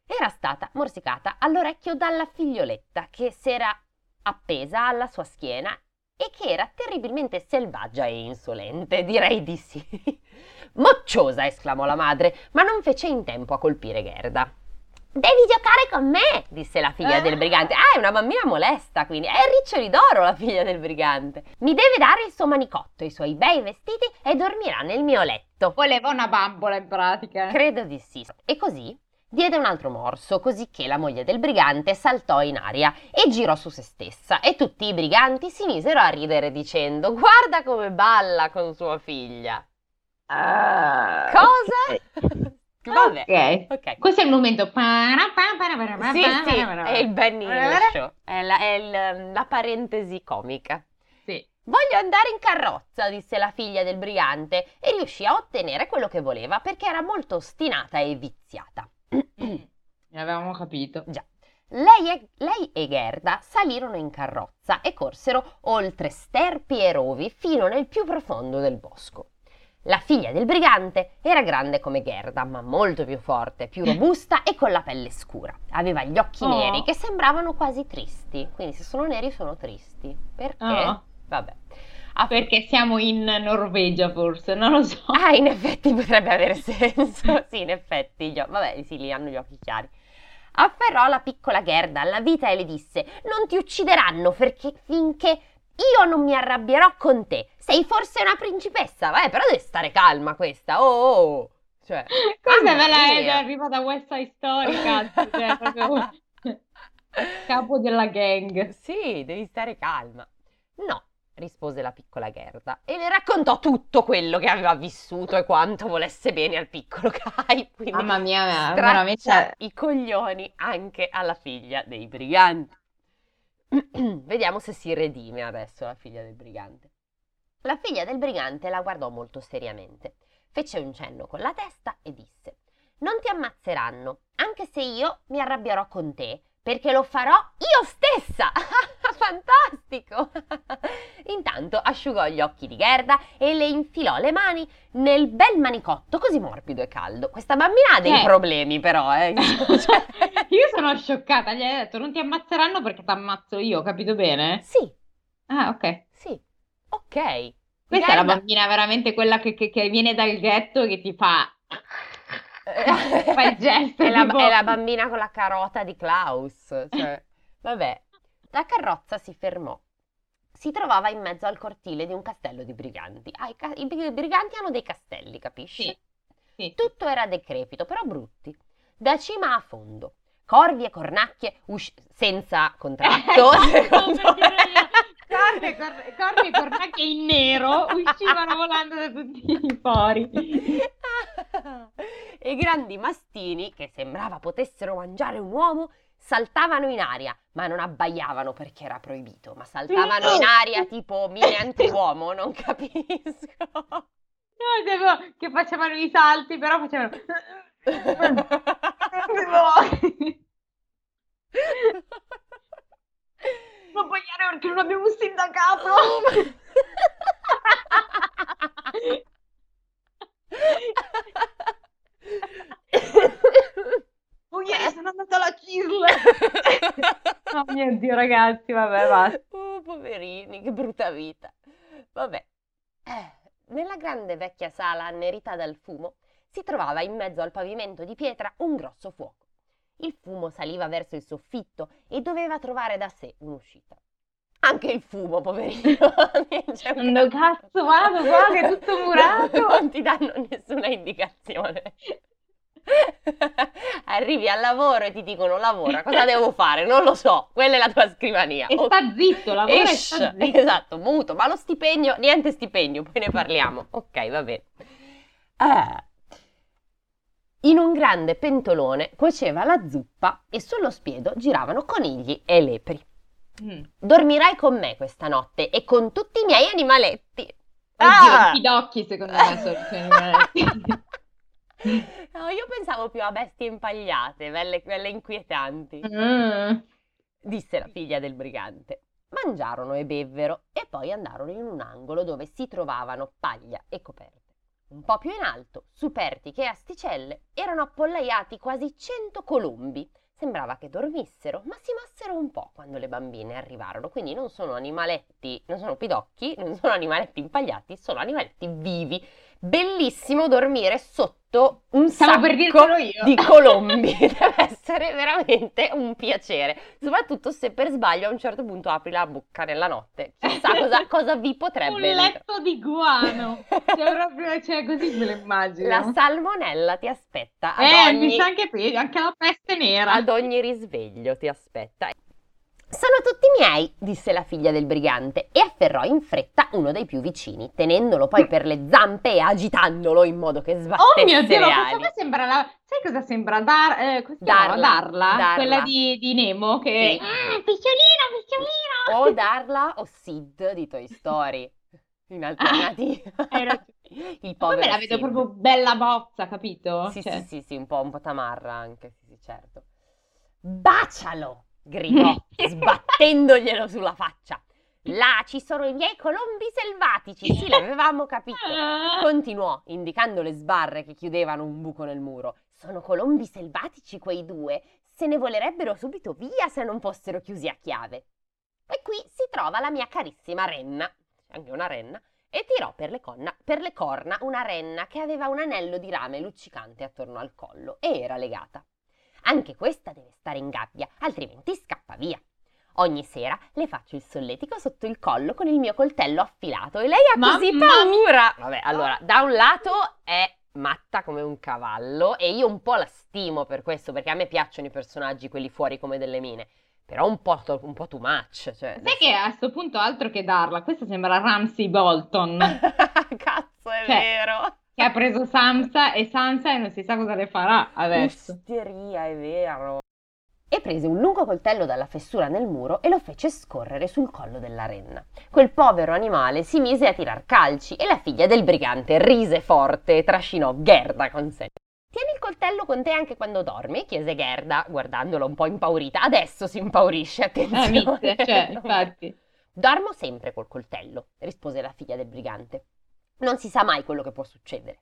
[SPEAKER 3] Era stata morsicata all'orecchio dalla figlioletta che s'era appesa alla sua schiena e che era terribilmente selvaggia e insolente, direi di sì. Mocciosa, esclamò la madre, ma non fece in tempo a colpire Gerda. Devi giocare con me, disse la figlia
[SPEAKER 1] Eh.
[SPEAKER 3] del brigante. Ah, è una bambina molesta, quindi è riccioli d'oro la figlia del brigante. Mi deve dare il suo manicotto, i suoi bei vestiti e dormirà nel mio letto.
[SPEAKER 1] Voleva una bambola in pratica.
[SPEAKER 3] Credo di sì. E così diede un altro morso, così che la moglie del brigante saltò in aria e girò su se stessa e tutti i briganti si misero a ridere dicendo guarda come balla con sua figlia.
[SPEAKER 1] Ah,
[SPEAKER 3] Cosa? Vabbè.
[SPEAKER 1] Ok.
[SPEAKER 3] Ok.
[SPEAKER 1] Questo è il momento.
[SPEAKER 3] Sì, sì, è il Ben Show, è, la, è il- la parentesi comica.
[SPEAKER 1] Sì.
[SPEAKER 3] Voglio andare in carrozza, disse la figlia del brigante e riuscì a ottenere quello che voleva perché era molto ostinata e viziata.
[SPEAKER 1] Ne avevamo capito.
[SPEAKER 3] Già. Lei e, lei e Gerda salirono in carrozza e corsero oltre sterpi e rovi fino nel più profondo del bosco. La figlia del brigante era grande come Gerda, ma molto più forte, più robusta e con la pelle scura. Aveva gli occhi
[SPEAKER 1] Oh.
[SPEAKER 3] neri che sembravano quasi tristi, quindi se sono neri sono tristi. Perché?
[SPEAKER 1] Oh.
[SPEAKER 3] Vabbè. A-
[SPEAKER 1] Perché siamo in Norvegia, forse, non lo so.
[SPEAKER 3] Ah, in effetti potrebbe avere senso. Sì, in effetti. gli Vabbè, sì, lì hanno gli occhi chiari. Afferrò la piccola Gerda alla vita e le disse: Non ti uccideranno perché finché non mi arrabbierò con te. Sei forse una principessa, vabbè, però deve stare calma questa. Oh, oh, oh. Cioè,
[SPEAKER 1] Questa me la
[SPEAKER 3] mia.
[SPEAKER 1] arriva da West Side Story, cazzo, cioè, proprio capo della gang.
[SPEAKER 3] Sì, devi stare calma. No, rispose la piccola Gerda e le raccontò tutto quello che aveva vissuto e quanto volesse bene al piccolo Kai. Quindi
[SPEAKER 1] Mamma mia, veramente.
[SPEAKER 3] i coglioni anche alla figlia dei briganti. Vediamo se si redime adesso la figlia del brigante. La figlia del brigante la guardò molto seriamente, fece un cenno con la testa e disse: Non ti ammazzeranno, anche se io mi arrabbierò con te, perché lo farò io stessa. Fantastico! Intanto asciugò gli occhi di Gerda e le infilò le mani nel bel manicotto così morbido e caldo. Questa bambina ha dei
[SPEAKER 1] Eh.
[SPEAKER 3] problemi, però, eh. Cioè-
[SPEAKER 1] Io sono scioccata, gli hai detto non ti ammazzeranno perché ti ammazzo io, capito bene?
[SPEAKER 3] Sì,
[SPEAKER 1] Ah, ok.
[SPEAKER 3] sì, ok.
[SPEAKER 1] Questa è la
[SPEAKER 3] Gerda-
[SPEAKER 1] bambina veramente quella che, che- che viene dal ghetto e che ti fa... fa il gesto,
[SPEAKER 3] è, la, è la bambina con la carota di Klaus. Cioè, vabbè, la carrozza si fermò. Si trovava in mezzo al cortile di un castello di briganti. Ah, i, ca- i bri- briganti hanno dei castelli, capisci?
[SPEAKER 1] Sì, sì.
[SPEAKER 3] Tutto era decrepito, però brutti. Da cima a fondo. Corvi e cornacchie usci- senza contratto. secondo me.
[SPEAKER 1] io. Corni, cor- corni e cornacchie in nero uscivano volando da tutti i fori.
[SPEAKER 3] E i grandi mastini, che sembrava potessero mangiare un uomo, saltavano in aria, ma non abbaiavano perché era proibito, ma saltavano in aria tipo mine antiuomo, non capisco.
[SPEAKER 1] No, tipo, che facevano i salti, però facevano... Non puoi perché non abbiamo un sindacato. Oh, ieri sono andata alla CISL. oh mio Dio, ragazzi, vabbè, basta.
[SPEAKER 3] Oh, poverini, che brutta vita. Vabbè. Eh, nella grande vecchia sala annerita dal fumo si trovava in mezzo al pavimento di pietra un grosso fuoco. Il fumo saliva verso il soffitto e doveva trovare da sé un'uscita. Anche il fumo, poverino. Un
[SPEAKER 1] Dove cazzo vado qua che è tutto murato?
[SPEAKER 3] Non ti danno nessuna indicazione. Arrivi al lavoro e ti dicono lavora, cosa devo fare? Non lo so, quella è la tua scrivania.
[SPEAKER 1] E sta zitto, lavora e sta zitto.
[SPEAKER 3] esatto, muto, ma lo stipendio, niente stipendio, poi ne parliamo. Ok, va bene. Ah. In un grande pentolone cuoceva la zuppa e sullo spiedo giravano conigli e lepri.
[SPEAKER 1] Mm.
[SPEAKER 3] Dormirai con me questa notte e con tutti i miei animaletti.
[SPEAKER 1] Oddio,
[SPEAKER 3] Ah!
[SPEAKER 1] pidocchi secondo me sono i suoi animaletti.
[SPEAKER 3] No, io pensavo più a bestie impagliate, belle, belle inquietanti,
[SPEAKER 1] Mm.
[SPEAKER 3] disse la figlia del brigante. Mangiarono e bevvero e poi andarono in un angolo dove si trovavano paglia e coperte. Un po' più in alto, su pertiche e asticelle, erano appollaiati quasi cento colombi. Sembrava che dormissero, ma si mossero un po' quando le bambine arrivarono. Quindi non sono animaletti, non sono pidocchi, non sono animaletti impagliati, sono animaletti vivi. Bellissimo dormire sotto un
[SPEAKER 1] Stavo
[SPEAKER 3] sacco di colombi. Deve essere veramente un piacere. Soprattutto se per sbaglio a un certo punto apri la bocca nella notte. Chissà cosa, cosa vi potrebbe
[SPEAKER 1] Un letto di guano. Cioè, proprio, cioè, così me lo immagino.
[SPEAKER 3] La salmonella ti aspetta
[SPEAKER 1] eh,
[SPEAKER 3] ogni,
[SPEAKER 1] mi sa anche peggio, anche la peste nera.
[SPEAKER 3] ad ogni risveglio ti aspetta. Sono tutti miei, disse la figlia del brigante e afferrò in fretta uno dei più vicini, tenendolo poi per le zampe e agitandolo in modo che
[SPEAKER 1] Oh
[SPEAKER 3] sbattesse
[SPEAKER 1] mio Dio,
[SPEAKER 3] le
[SPEAKER 1] ma
[SPEAKER 3] ali.
[SPEAKER 1] questa qua sembra la... Sai cosa sembra? Dar... eh?
[SPEAKER 3] Darla,
[SPEAKER 1] Darla,
[SPEAKER 3] Darla.
[SPEAKER 1] quella di, di Nemo che...
[SPEAKER 3] Sì.
[SPEAKER 1] Ah, picciolino, picciolino!
[SPEAKER 3] O Darla o Sid di Toy Story. In alternativa.
[SPEAKER 1] hai ragione.
[SPEAKER 3] Il
[SPEAKER 1] Poi
[SPEAKER 3] povero
[SPEAKER 1] me la vedo
[SPEAKER 3] Sid.
[SPEAKER 1] proprio bella bozza, capito?
[SPEAKER 3] Sì,
[SPEAKER 1] Cioè,
[SPEAKER 3] sì, sì, sì, un po', un po' tamarra anche, sì, certo. Bacialo! Gridò, sbattendoglielo sulla faccia. Là ci sono i miei colombi selvatici, sì, l'avevamo capito.
[SPEAKER 1] Ah.
[SPEAKER 3] Continuò, indicando le sbarre che chiudevano un buco nel muro. Sono colombi selvatici quei due. Se ne volerebbero subito via se non fossero chiusi a chiave. E qui si trova la mia carissima renna, anche una renna, e tirò per le, conna- per le corna una renna che aveva un anello di rame luccicante attorno al collo e era legata. Anche questa deve stare in gabbia, altrimenti scappa via. Ogni sera le faccio il solletico sotto il collo con il mio coltello affilato e lei ha così
[SPEAKER 1] Mamma
[SPEAKER 3] paura. Vabbè, allora, da un lato è matta come un cavallo e io un po' la stimo per questo, perché a me piacciono i personaggi, quelli fuori come delle mine. Però un po', to- un po' too much. Cioè,
[SPEAKER 1] Sai che a sto punto altro che darla, questa sembra Ramsey Bolton,
[SPEAKER 3] Cazzo, è
[SPEAKER 1] Cioè,
[SPEAKER 3] vero.
[SPEAKER 1] Che ha preso Sansa e Sansa e non si sa cosa le farà adesso.
[SPEAKER 3] Usteria, è vero. E prese un lungo coltello dalla fessura nel muro e lo fece scorrere sul collo della renna. Quel povero animale si mise a tirar calci e la figlia del brigante rise forte e trascinò Gerda con sé. Tieni il coltello con te anche quando dormi? chiese Gerda, guardandolo un po' impaurita. Adesso si impaurisce,
[SPEAKER 1] Eh,
[SPEAKER 3] attenzione.
[SPEAKER 1] mizze, cioè, infatti.
[SPEAKER 3] Dormo sempre col coltello, rispose la figlia del brigante. Non si sa mai quello che può succedere.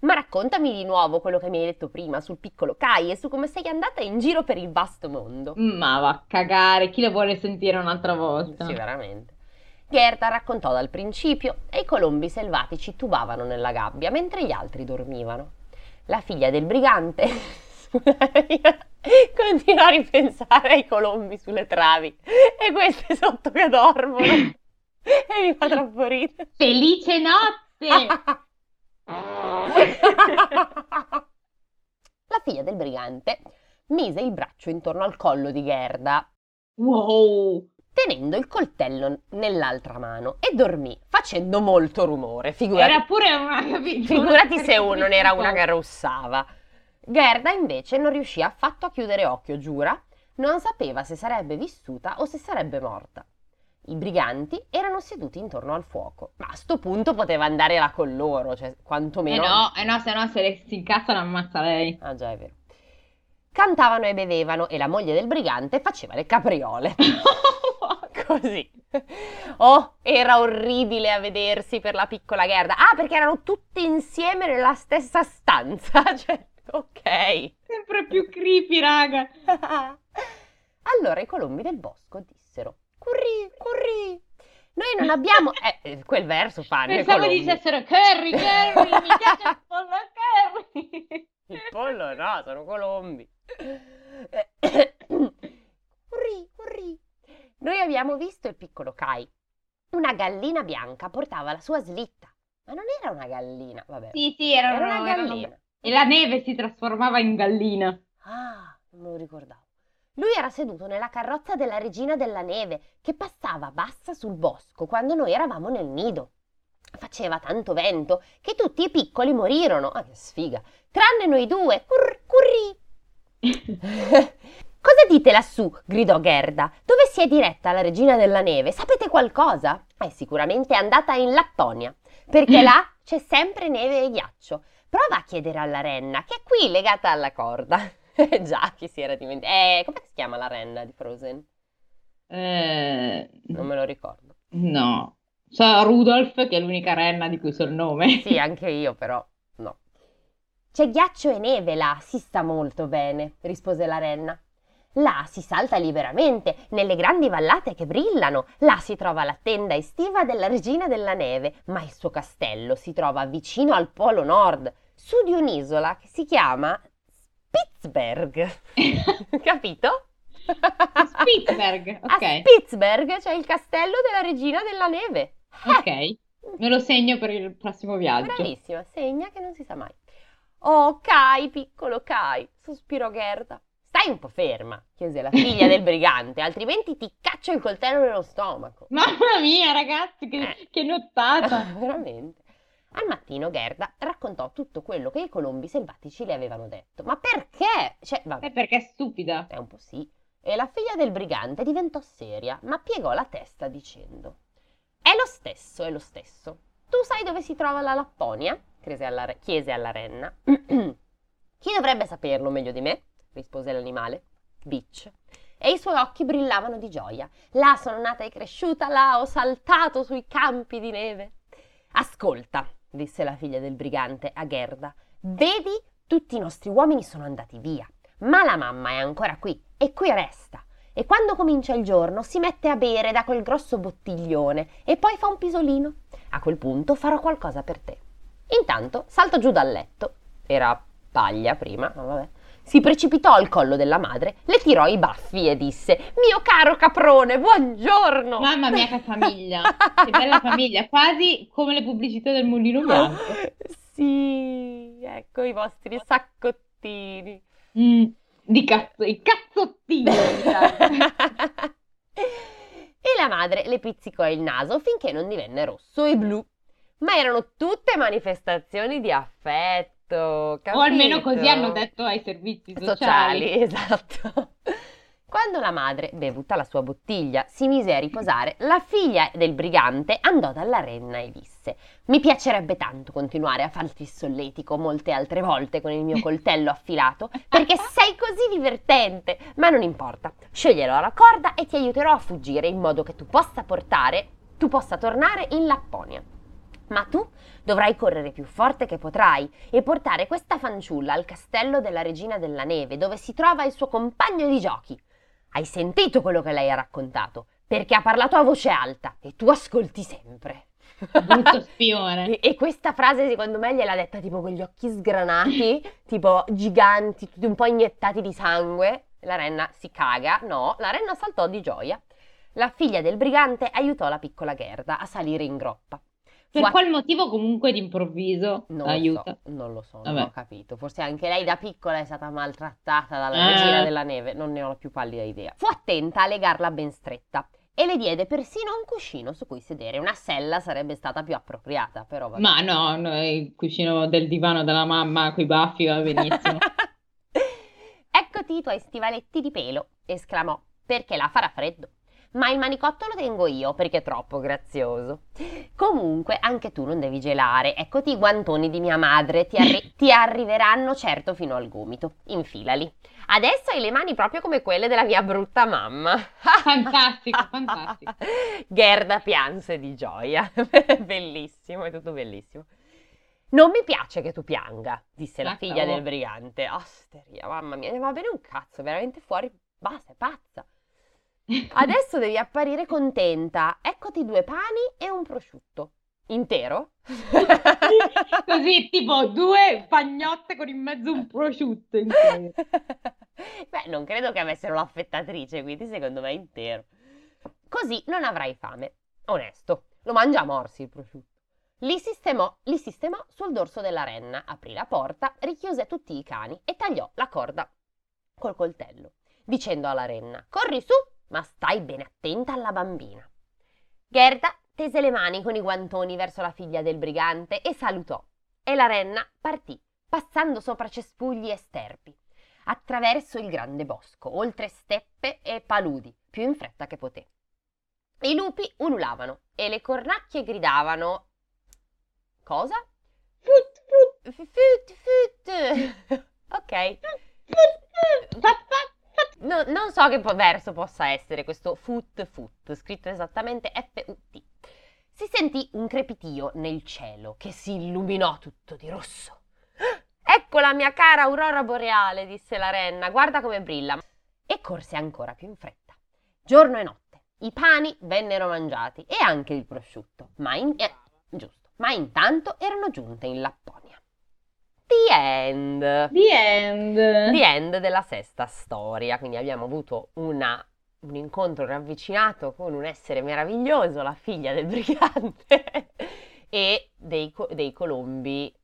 [SPEAKER 3] Ma raccontami di nuovo quello che mi hai detto prima sul piccolo Kai e su come sei andata in giro per il vasto mondo.
[SPEAKER 1] Ma va a cagare, chi lo vuole sentire un'altra volta?
[SPEAKER 3] Sì, veramente. Gerda raccontò dal principio e i colombi selvatici tubavano nella gabbia mentre gli altri dormivano. La figlia del brigante continua a ripensare ai colombi sulle travi e queste sotto che dormono e mi fa troppo ridere.
[SPEAKER 1] Felice notte!
[SPEAKER 3] La figlia del brigante mise il braccio intorno al collo di Gerda,
[SPEAKER 1] wow!
[SPEAKER 3] tenendo il coltello nell'altra mano, e dormì facendo molto rumore. Figurati,
[SPEAKER 1] Era pure una, capito?
[SPEAKER 3] figurati se uno non era una che russava. Gerda invece non riuscì affatto a chiudere occhio, giura. Non sapeva se sarebbe vissuta o se sarebbe morta. I briganti erano seduti intorno al fuoco, ma a sto punto poteva andare là con loro, cioè
[SPEAKER 1] Eh
[SPEAKER 3] quantomeno...
[SPEAKER 1] no, eh no, se no se le- si incazzano ammazza lei.
[SPEAKER 3] Ah già, è vero. Cantavano e bevevano e la moglie del brigante faceva le capriole. Così. Oh, era orribile a vedersi per la piccola Gerda. Ah, perché erano tutti insieme nella stessa stanza. Cioè, ok.
[SPEAKER 5] Sempre più creepy, raga.
[SPEAKER 3] allora i colombi del bosco dissero: Curri, curri. Noi non abbiamo. Eh, quel verso fanno.
[SPEAKER 5] Pensavo dicessero Curry, Curry, mi piace il pollo Curry.
[SPEAKER 3] Il pollo no, sono colombi. Curri, curri. Noi abbiamo visto il piccolo Kai. Una gallina bianca portava la sua slitta. Ma non era una gallina, vabbè.
[SPEAKER 5] Sì, sì, era,
[SPEAKER 3] era una gallina.
[SPEAKER 5] Erano... E la neve si trasformava in gallina.
[SPEAKER 3] Ah, non lo ricordavo. Lui era seduto nella carrozza della regina della neve che passava bassa sul bosco quando noi eravamo nel nido. Faceva tanto vento che tutti i piccoli morirono. Ah, che sfiga! Tranne noi due. Curr, curri! Cosa dite lassù? gridò Gerda. Dove si è diretta la regina della neve? Sapete qualcosa? È sicuramente andata in Lapponia, perché là c'è sempre neve e ghiaccio. Prova a chiedere alla renna, che è qui legata alla corda. Eh, già, chi si era dimenticato? Eh, come si chiama la renna di Frozen?
[SPEAKER 5] Eh,
[SPEAKER 3] non me lo ricordo.
[SPEAKER 5] No. So Rudolph, che è l'unica renna di cui so il nome.
[SPEAKER 3] Sì, anche io, però no. C'è ghiaccio e neve là, si sta molto bene, rispose la renna. Là si salta liberamente, nelle grandi vallate che brillano. Là si trova la tenda estiva della regina della neve, ma il suo castello si trova vicino al polo nord, su di un'isola che si chiama Spitzberg. Capito?
[SPEAKER 5] Spitzberg, ok.
[SPEAKER 3] A Spitzberg c'è il castello della regina della neve.
[SPEAKER 5] Ok, me lo segno per il prossimo viaggio.
[SPEAKER 3] Bravissima, segna che non si sa mai. Oh, Kai, piccolo Kai, sospirò Gerda. Stai un po' ferma, chiese la figlia del brigante, altrimenti ti caccio il coltello nello stomaco.
[SPEAKER 5] Mamma mia, ragazzi, che,
[SPEAKER 3] Eh.
[SPEAKER 5] che nottata!
[SPEAKER 3] Veramente. Al mattino Gerda raccontò tutto quello che i colombi selvatici le avevano detto. Ma perché? Cioè, vabbè,
[SPEAKER 5] Eh, perché è stupida.
[SPEAKER 3] è un po' sì. E la figlia del brigante diventò seria, ma piegò la testa dicendo: È lo stesso, è lo stesso. Tu sai dove si trova la Lapponia? Chiese alla, re- chiese alla renna. Chi dovrebbe saperlo meglio di me? rispose l'animale. Bitch. E i suoi occhi brillavano di gioia. Là sono nata e cresciuta, là ho saltato sui campi di neve. Ascolta, disse la figlia del brigante a Gerda. Vedi, tutti i nostri uomini sono andati via, ma la mamma è ancora qui e qui resta. E quando comincia il giorno si mette a bere da quel grosso bottiglione e poi fa un pisolino. A quel punto farò qualcosa per te. Intanto salto giù dal letto. Era paglia prima, ma vabbè. Si precipitò al collo della madre, le tirò i baffi e disse: Mio caro caprone, buongiorno!
[SPEAKER 5] Mamma mia, che famiglia! Che bella famiglia, quasi come le pubblicità del mulino bianco.
[SPEAKER 3] Sì, ecco i vostri saccottini.
[SPEAKER 5] Mm, di cazzo, i cazzottini!
[SPEAKER 3] e la madre le pizzicò il naso finché non divenne rosso e blu. Ma erano tutte manifestazioni di affetto, capito?
[SPEAKER 5] O almeno così hanno detto ai servizi sociali.
[SPEAKER 3] sociali, esatto. Quando la madre, bevuta la sua bottiglia, si mise a riposare, la figlia del brigante andò dalla renna e disse: Mi piacerebbe tanto continuare a farti il solletico molte altre volte con il mio coltello affilato, perché sei così divertente. Ma non importa, scioglierò la corda e ti aiuterò a fuggire in modo che tu possa portare, tu possa tornare in Lapponia. Ma tu dovrai correre più forte che potrai e portare questa fanciulla al castello della regina della neve, dove si trova il suo compagno di giochi. Hai sentito quello che lei ha raccontato? Perché ha parlato a voce alta e tu ascolti sempre.
[SPEAKER 5] Brutto spione.
[SPEAKER 3] E, questa frase secondo me gliel'ha detta tipo con gli occhi sgranati, tipo giganti, tutti un po' iniettati di sangue. La renna si caga, no, la renna saltò di gioia. La figlia del brigante aiutò la piccola Gerda a salire in groppa.
[SPEAKER 5] Per qual motivo comunque d'improvviso
[SPEAKER 3] non
[SPEAKER 5] aiuta?
[SPEAKER 3] So, non lo so, non
[SPEAKER 5] Vabbè.
[SPEAKER 3] ho capito. Forse anche lei da piccola è stata maltrattata dalla
[SPEAKER 5] Ah.
[SPEAKER 3] regina della neve, non ne ho la più pallida idea. Fu attenta a legarla ben stretta e le diede persino un cuscino su cui sedere. Una sella sarebbe stata più appropriata, però vabbè.
[SPEAKER 5] Ma no, no, il cuscino del divano della mamma coi baffi va benissimo.
[SPEAKER 3] Eccoti i tuoi stivaletti di pelo, esclamò, perché là farà freddo. Ma il manicotto lo tengo io perché è troppo grazioso. Comunque, anche tu non devi gelare. Eccoti i guantoni di mia madre, ti, arri- ti arriveranno certo fino al gomito. Infilali. Adesso hai le mani proprio come quelle della mia brutta mamma.
[SPEAKER 5] Fantastico, fantastico.
[SPEAKER 3] Gerda pianse di gioia. bellissimo, è tutto bellissimo. Non mi piace che tu pianga, disse la
[SPEAKER 5] Ah,
[SPEAKER 3] figlia del brigante. Osteria, mamma mia, va bene un cazzo, veramente fuori. Basta, è pazza. Adesso devi apparire contenta. Eccoti due pani e un prosciutto. Intero?
[SPEAKER 5] Così, tipo due pagnotte con in mezzo un prosciutto intero.
[SPEAKER 3] Beh, non credo che avessero l'affettatrice, quindi secondo me è intero. Così non avrai fame. Onesto, lo mangia a morsi il prosciutto. Li sistemò, li sistemò sul dorso della renna, aprì la porta, richiuse tutti i cani e tagliò la corda col coltello, dicendo alla renna: Corri su, ma stai bene attenta alla bambina. Gerda tese le mani con i guantoni verso la figlia del brigante e salutò. E la renna partì, passando sopra cespugli e sterpi, attraverso il grande bosco, oltre steppe e paludi, più in fretta che poté. I lupi ululavano e le cornacchie gridavano. Cosa?
[SPEAKER 5] Fut, fut,
[SPEAKER 3] Fut, fut. Ok.
[SPEAKER 5] fut, fat, fat.
[SPEAKER 3] No- non so che verso possa essere questo fut fut, scritto esattamente F-U-T. Si sentì un crepitio nel cielo che si illuminò tutto di rosso. Ecco la mia cara aurora boreale, disse la renna, guarda come brilla. E corse ancora più in fretta. Giorno e notte. I pani vennero mangiati e anche il prosciutto, ma, in- eh, giusto, ma intanto erano giunte in Lapponia. The end.
[SPEAKER 5] The end.
[SPEAKER 3] The end della sesta storia. Quindi abbiamo avuto una- un incontro ravvicinato con un essere meraviglioso, la figlia del brigante, e dei, dei colombi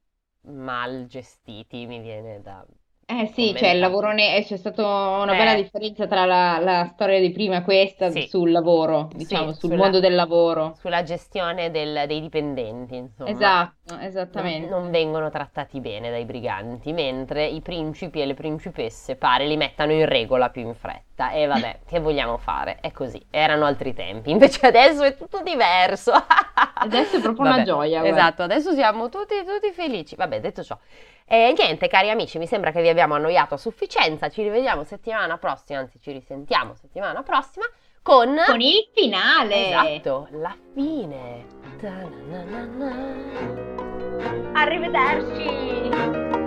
[SPEAKER 3] mal gestiti, mi viene da...
[SPEAKER 5] Eh sì, cioè il lavoro ne- eh, c'è stata una
[SPEAKER 3] Eh.
[SPEAKER 5] bella differenza tra la, la storia di prima e questa
[SPEAKER 3] Sì.
[SPEAKER 5] sul lavoro,
[SPEAKER 3] Sì,
[SPEAKER 5] diciamo, sul
[SPEAKER 3] sulla-
[SPEAKER 5] mondo del lavoro.
[SPEAKER 3] sulla gestione del- dei dipendenti, insomma.
[SPEAKER 5] Esatto,
[SPEAKER 3] Non,
[SPEAKER 5] esattamente.
[SPEAKER 3] non vengono trattati bene dai briganti, mentre i principi e le principesse pare li mettano in regola più in fretta. E vabbè, che vogliamo fare? È così, erano altri tempi, invece adesso è tutto diverso.
[SPEAKER 5] Adesso è proprio una
[SPEAKER 3] Vabbè,
[SPEAKER 5] gioia, guarda.
[SPEAKER 3] Esatto, adesso siamo tutti, tutti felici. Vabbè, detto ciò. E niente, cari amici, mi sembra che vi abbiamo annoiato a sufficienza. Ci rivediamo settimana prossima, anzi ci risentiamo settimana prossima con...
[SPEAKER 5] Con il finale.
[SPEAKER 3] Esatto, la fine. Ta-na-na-na-na.
[SPEAKER 1] Arrivederci!